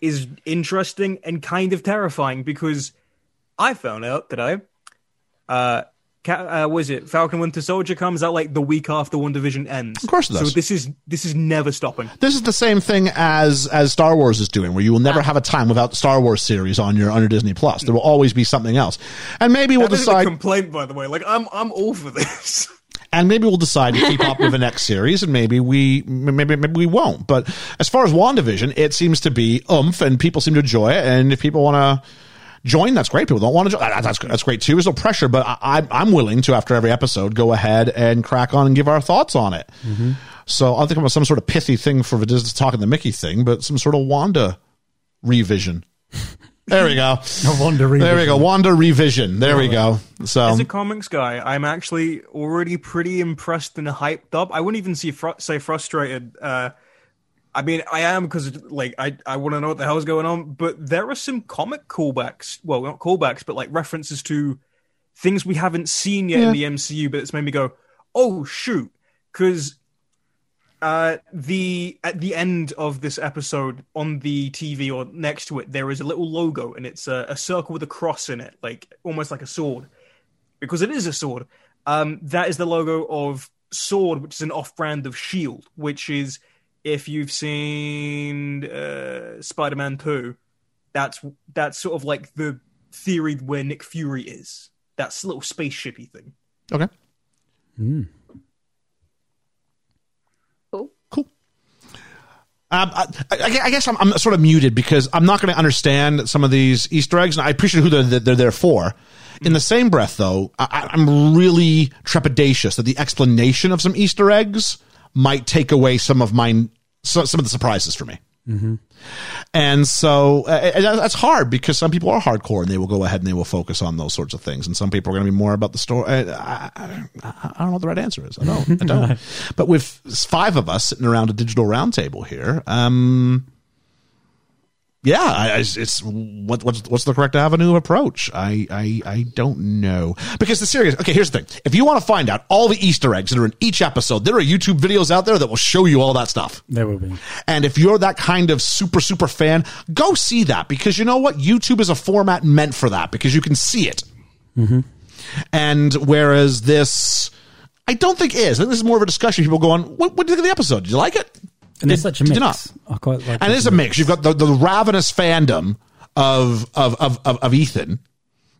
is interesting and kind of terrifying because I found out today uh, uh was it Falcon Winter Soldier comes out like the week after WandaVision ends. Of course it So this is this is never stopping. this is the same thing as as Star Wars is doing, where you will never have a time without the Star Wars series on your on your Disney Plus. There will always be something else, and maybe we'll That decide. complaint, by the way. Like I'm I'm all for this. and maybe we'll decide to keep up with the next series, and maybe we maybe maybe we won't. But as far as WandaVision, it seems to be oomph, and people seem to enjoy it. And if people want to join, that's great. People don't want to join, that's that's great too. There's no pressure, but I, I, I'm willing to after every episode go ahead and crack on and give our thoughts on it. So I'll think about some sort of pithy thing for the Disney talking the Mickey thing, but some sort of Wanda revision. There we go. I wonder. There we go. Wanda revision. There we go. So As a comics guy, I'm actually already pretty impressed and hyped up. I wouldn't even see fr- say frustrated. Uh, I mean, I am because like I I want to know what the hell's going on. But there are some comic callbacks. Well, not callbacks, but like references to things we haven't seen yet in the MCU. But it's made me go, oh shoot, because uh the at the end of this episode on the tv or next to it there is a little logo and it's a, a circle with a cross in it like almost like a sword because it is a sword um that is the logo of SWORD which is an off-brand of SHIELD which is if you've seen uh spider-man 2 that's that's sort of like the theory where nick fury is that's a little spaceshipy thing okay. Cool. Cool. Um, I, I, I guess I'm, I'm sort of muted because I'm not going to understand some of these Easter eggs, and I appreciate who they're, they're there for. In the same breath, though, I, I'm really trepidatious that the explanation of some Easter eggs might take away some of my so, some of the surprises for me. And so uh, and that's hard because some people are hardcore and they will go ahead and they will focus on those sorts of things, and some people are going to be more about the story. I, I, I, I don't know what the right answer is. I don't. I don't. but with five of us sitting around a digital roundtable here, um, yeah, I, I- it's what, what's what's the correct avenue of approach? I, I I don't know because the series. Okay, here's the thing: if you want to find out all the Easter eggs that are in each episode, there are YouTube videos out there that will show you all that stuff. There will be. And if you're that kind of super super fan, go see that because you know what? YouTube is a format meant for that because you can see it. Mm-hmm. And whereas this, I don't think is. I think this is more of a discussion. People going, "What, what did you think of the episode? Did you like it?" And Did- it's such a mix. not? I quite like and it's a mix. You've got the, the ravenous fandom of of of of, of Ethan,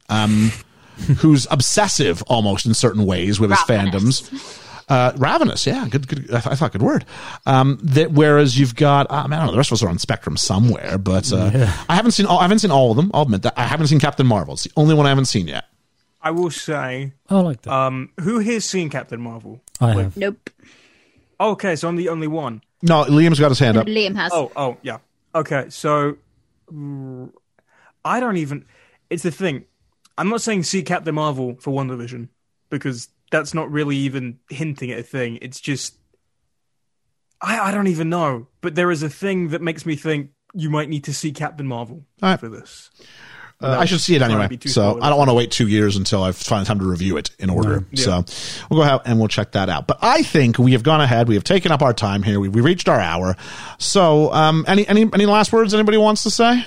um, who's obsessive almost in certain ways with his fandoms. Uh, ravenous, yeah, good, good. I, th- I thought good word. Um, that whereas you've got, uh, I, mean, I don't know, the rest of us are on spectrum somewhere, but uh, I haven't seen all. I haven't seen all of them. I'll admit that I haven't seen Captain Marvel. It's the only one I haven't seen yet. I will say, I like that. um, who here's seen Captain Marvel? I have. Nope. Okay, so I'm the only one. No, Liam's got his hand up. Liam has. Oh, oh, yeah. Okay, so mm, I don't even. It's the thing. I'm not saying see Captain Marvel for WandaVision because that's not really even hinting at a thing. It's just I I don't even know. But there is a thing that makes me think you might need to see Captain Marvel All right. for this. Uh, I should see it anyway, so. I don't want to wait two years until I find time to review it in order. Yeah. So we'll go out and we'll check that out. But I think we have gone ahead. We have taken up our time here. We, we reached our hour. So, um, any any any last words anybody wants to say?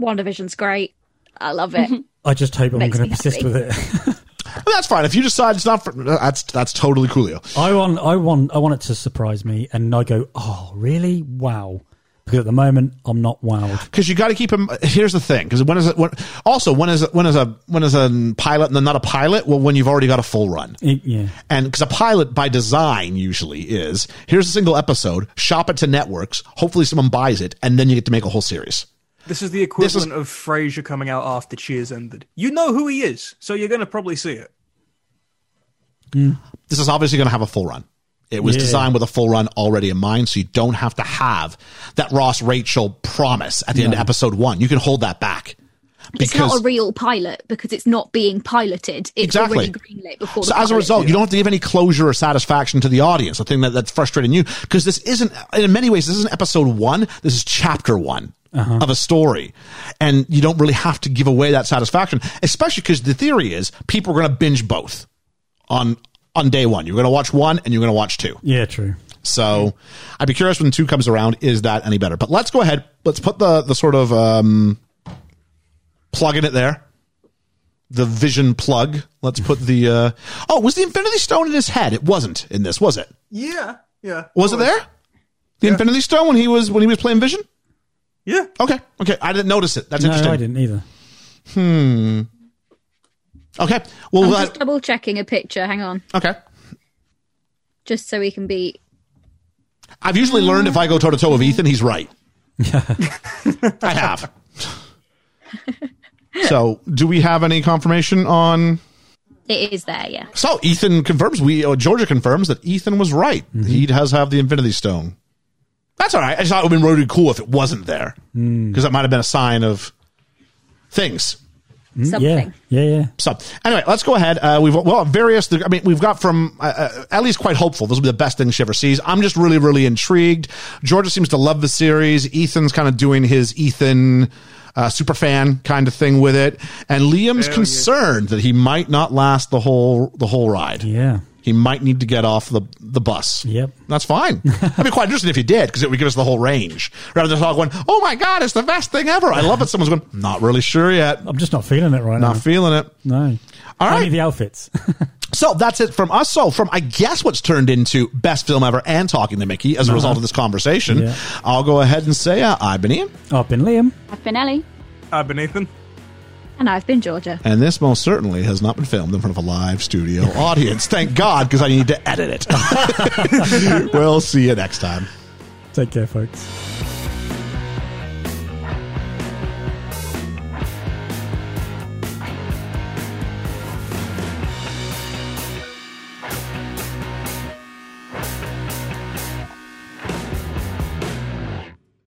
WandaVision's great. I love it. I just hope I'm going to persist happy. with it. Well, that's fine. If you decide it's not for that's that's totally coolio. I want, I want, I want it to surprise me, and I go, oh, really? Wow. Because at the moment, I'm not wowed. Because you got to keep him. Here's the thing. Because when is it? When, also, when is it? When is a when is a pilot and then not a pilot? Well, when you've already got a full run. It- yeah. And because a pilot by design usually is here's a single episode, shop it to networks, hopefully someone buys it, and then you get to make a whole series. This is the equivalent of Frasier coming out after Cheers ended. You know who he is, so you're going to probably see it. Hmm. This is obviously going to have a full run. It was Yeah. designed with a full run already in mind, so you don't have to have that Ross Rachel promise at the end of episode one. You can hold that back. Because, it's not a real pilot because it's not being piloted. It's Exactly. already greenlit before. So the as a result, you don't have to give any closure or satisfaction to the audience. The thing that, that's frustrating you, because this isn't, in many ways, this isn't episode one. This is chapter one uh-huh. of a story. And you don't really have to give away that satisfaction, especially because the theory is people are going to binge both on, on day one. You're going to watch one and you're going to watch two. Yeah, true. So I'd be curious when two comes around, is that any better? But let's go ahead. Let's put the, the sort of, um, plug in it there. The vision plug. Let's put the, uh, oh, was the Infinity Stone in his head? It wasn't in this, was it? Yeah, yeah. Was it there? The Infinity Stone when he was, when he was playing Vision? Yeah. Okay. Okay. I didn't notice it. That's No, interesting. I didn't either. Okay. Well, I'm we'll just double checking a picture. Hang on, okay. just so we can be. I've usually learned if I go toe to toe with Ethan, he's right. I have. so, do we have any confirmation on? It is there, yeah. So Ethan confirms we uh, Georgia confirms that Ethan was right. He does have the Infinity Stone. That's all right. I just thought it would have been really cool if it wasn't there because that might have been a sign of things. Something. Yeah, yeah, yeah. So anyway, let's go ahead. Uh, we've well various. I mean, we've got from uh, uh, at least quite hopeful. This will be the best thing she ever sees. I'm just really, really intrigued. Georgia seems to love the series. Ethan's kind of doing his Ethan uh, super fan kind of thing with it, and Liam's yeah. concerned that he might not last the whole the whole ride. Yeah. He might need to get off the the bus. Yep. That's fine. I'd be quite interested if he did because it would give us the whole range rather than all going, "Oh my god, it's the best thing ever." I love it. Someone's going, "Not really sure yet. I'm just not feeling it right Not now. Not feeling it." no. All right. Only right. the outfits. So that's it from us. So from I guess what's turned into best film ever and talking to Mickey as a result of this conversation, Yeah. I'll go ahead and say uh, I've been Ian, I've been Liam. I've been Ellie. I've been Ethan. And I've been Georgia. and this most certainly has not been filmed in front of a live studio audience. Thank God, because I need to edit it. we'll see you next time. Take care, folks.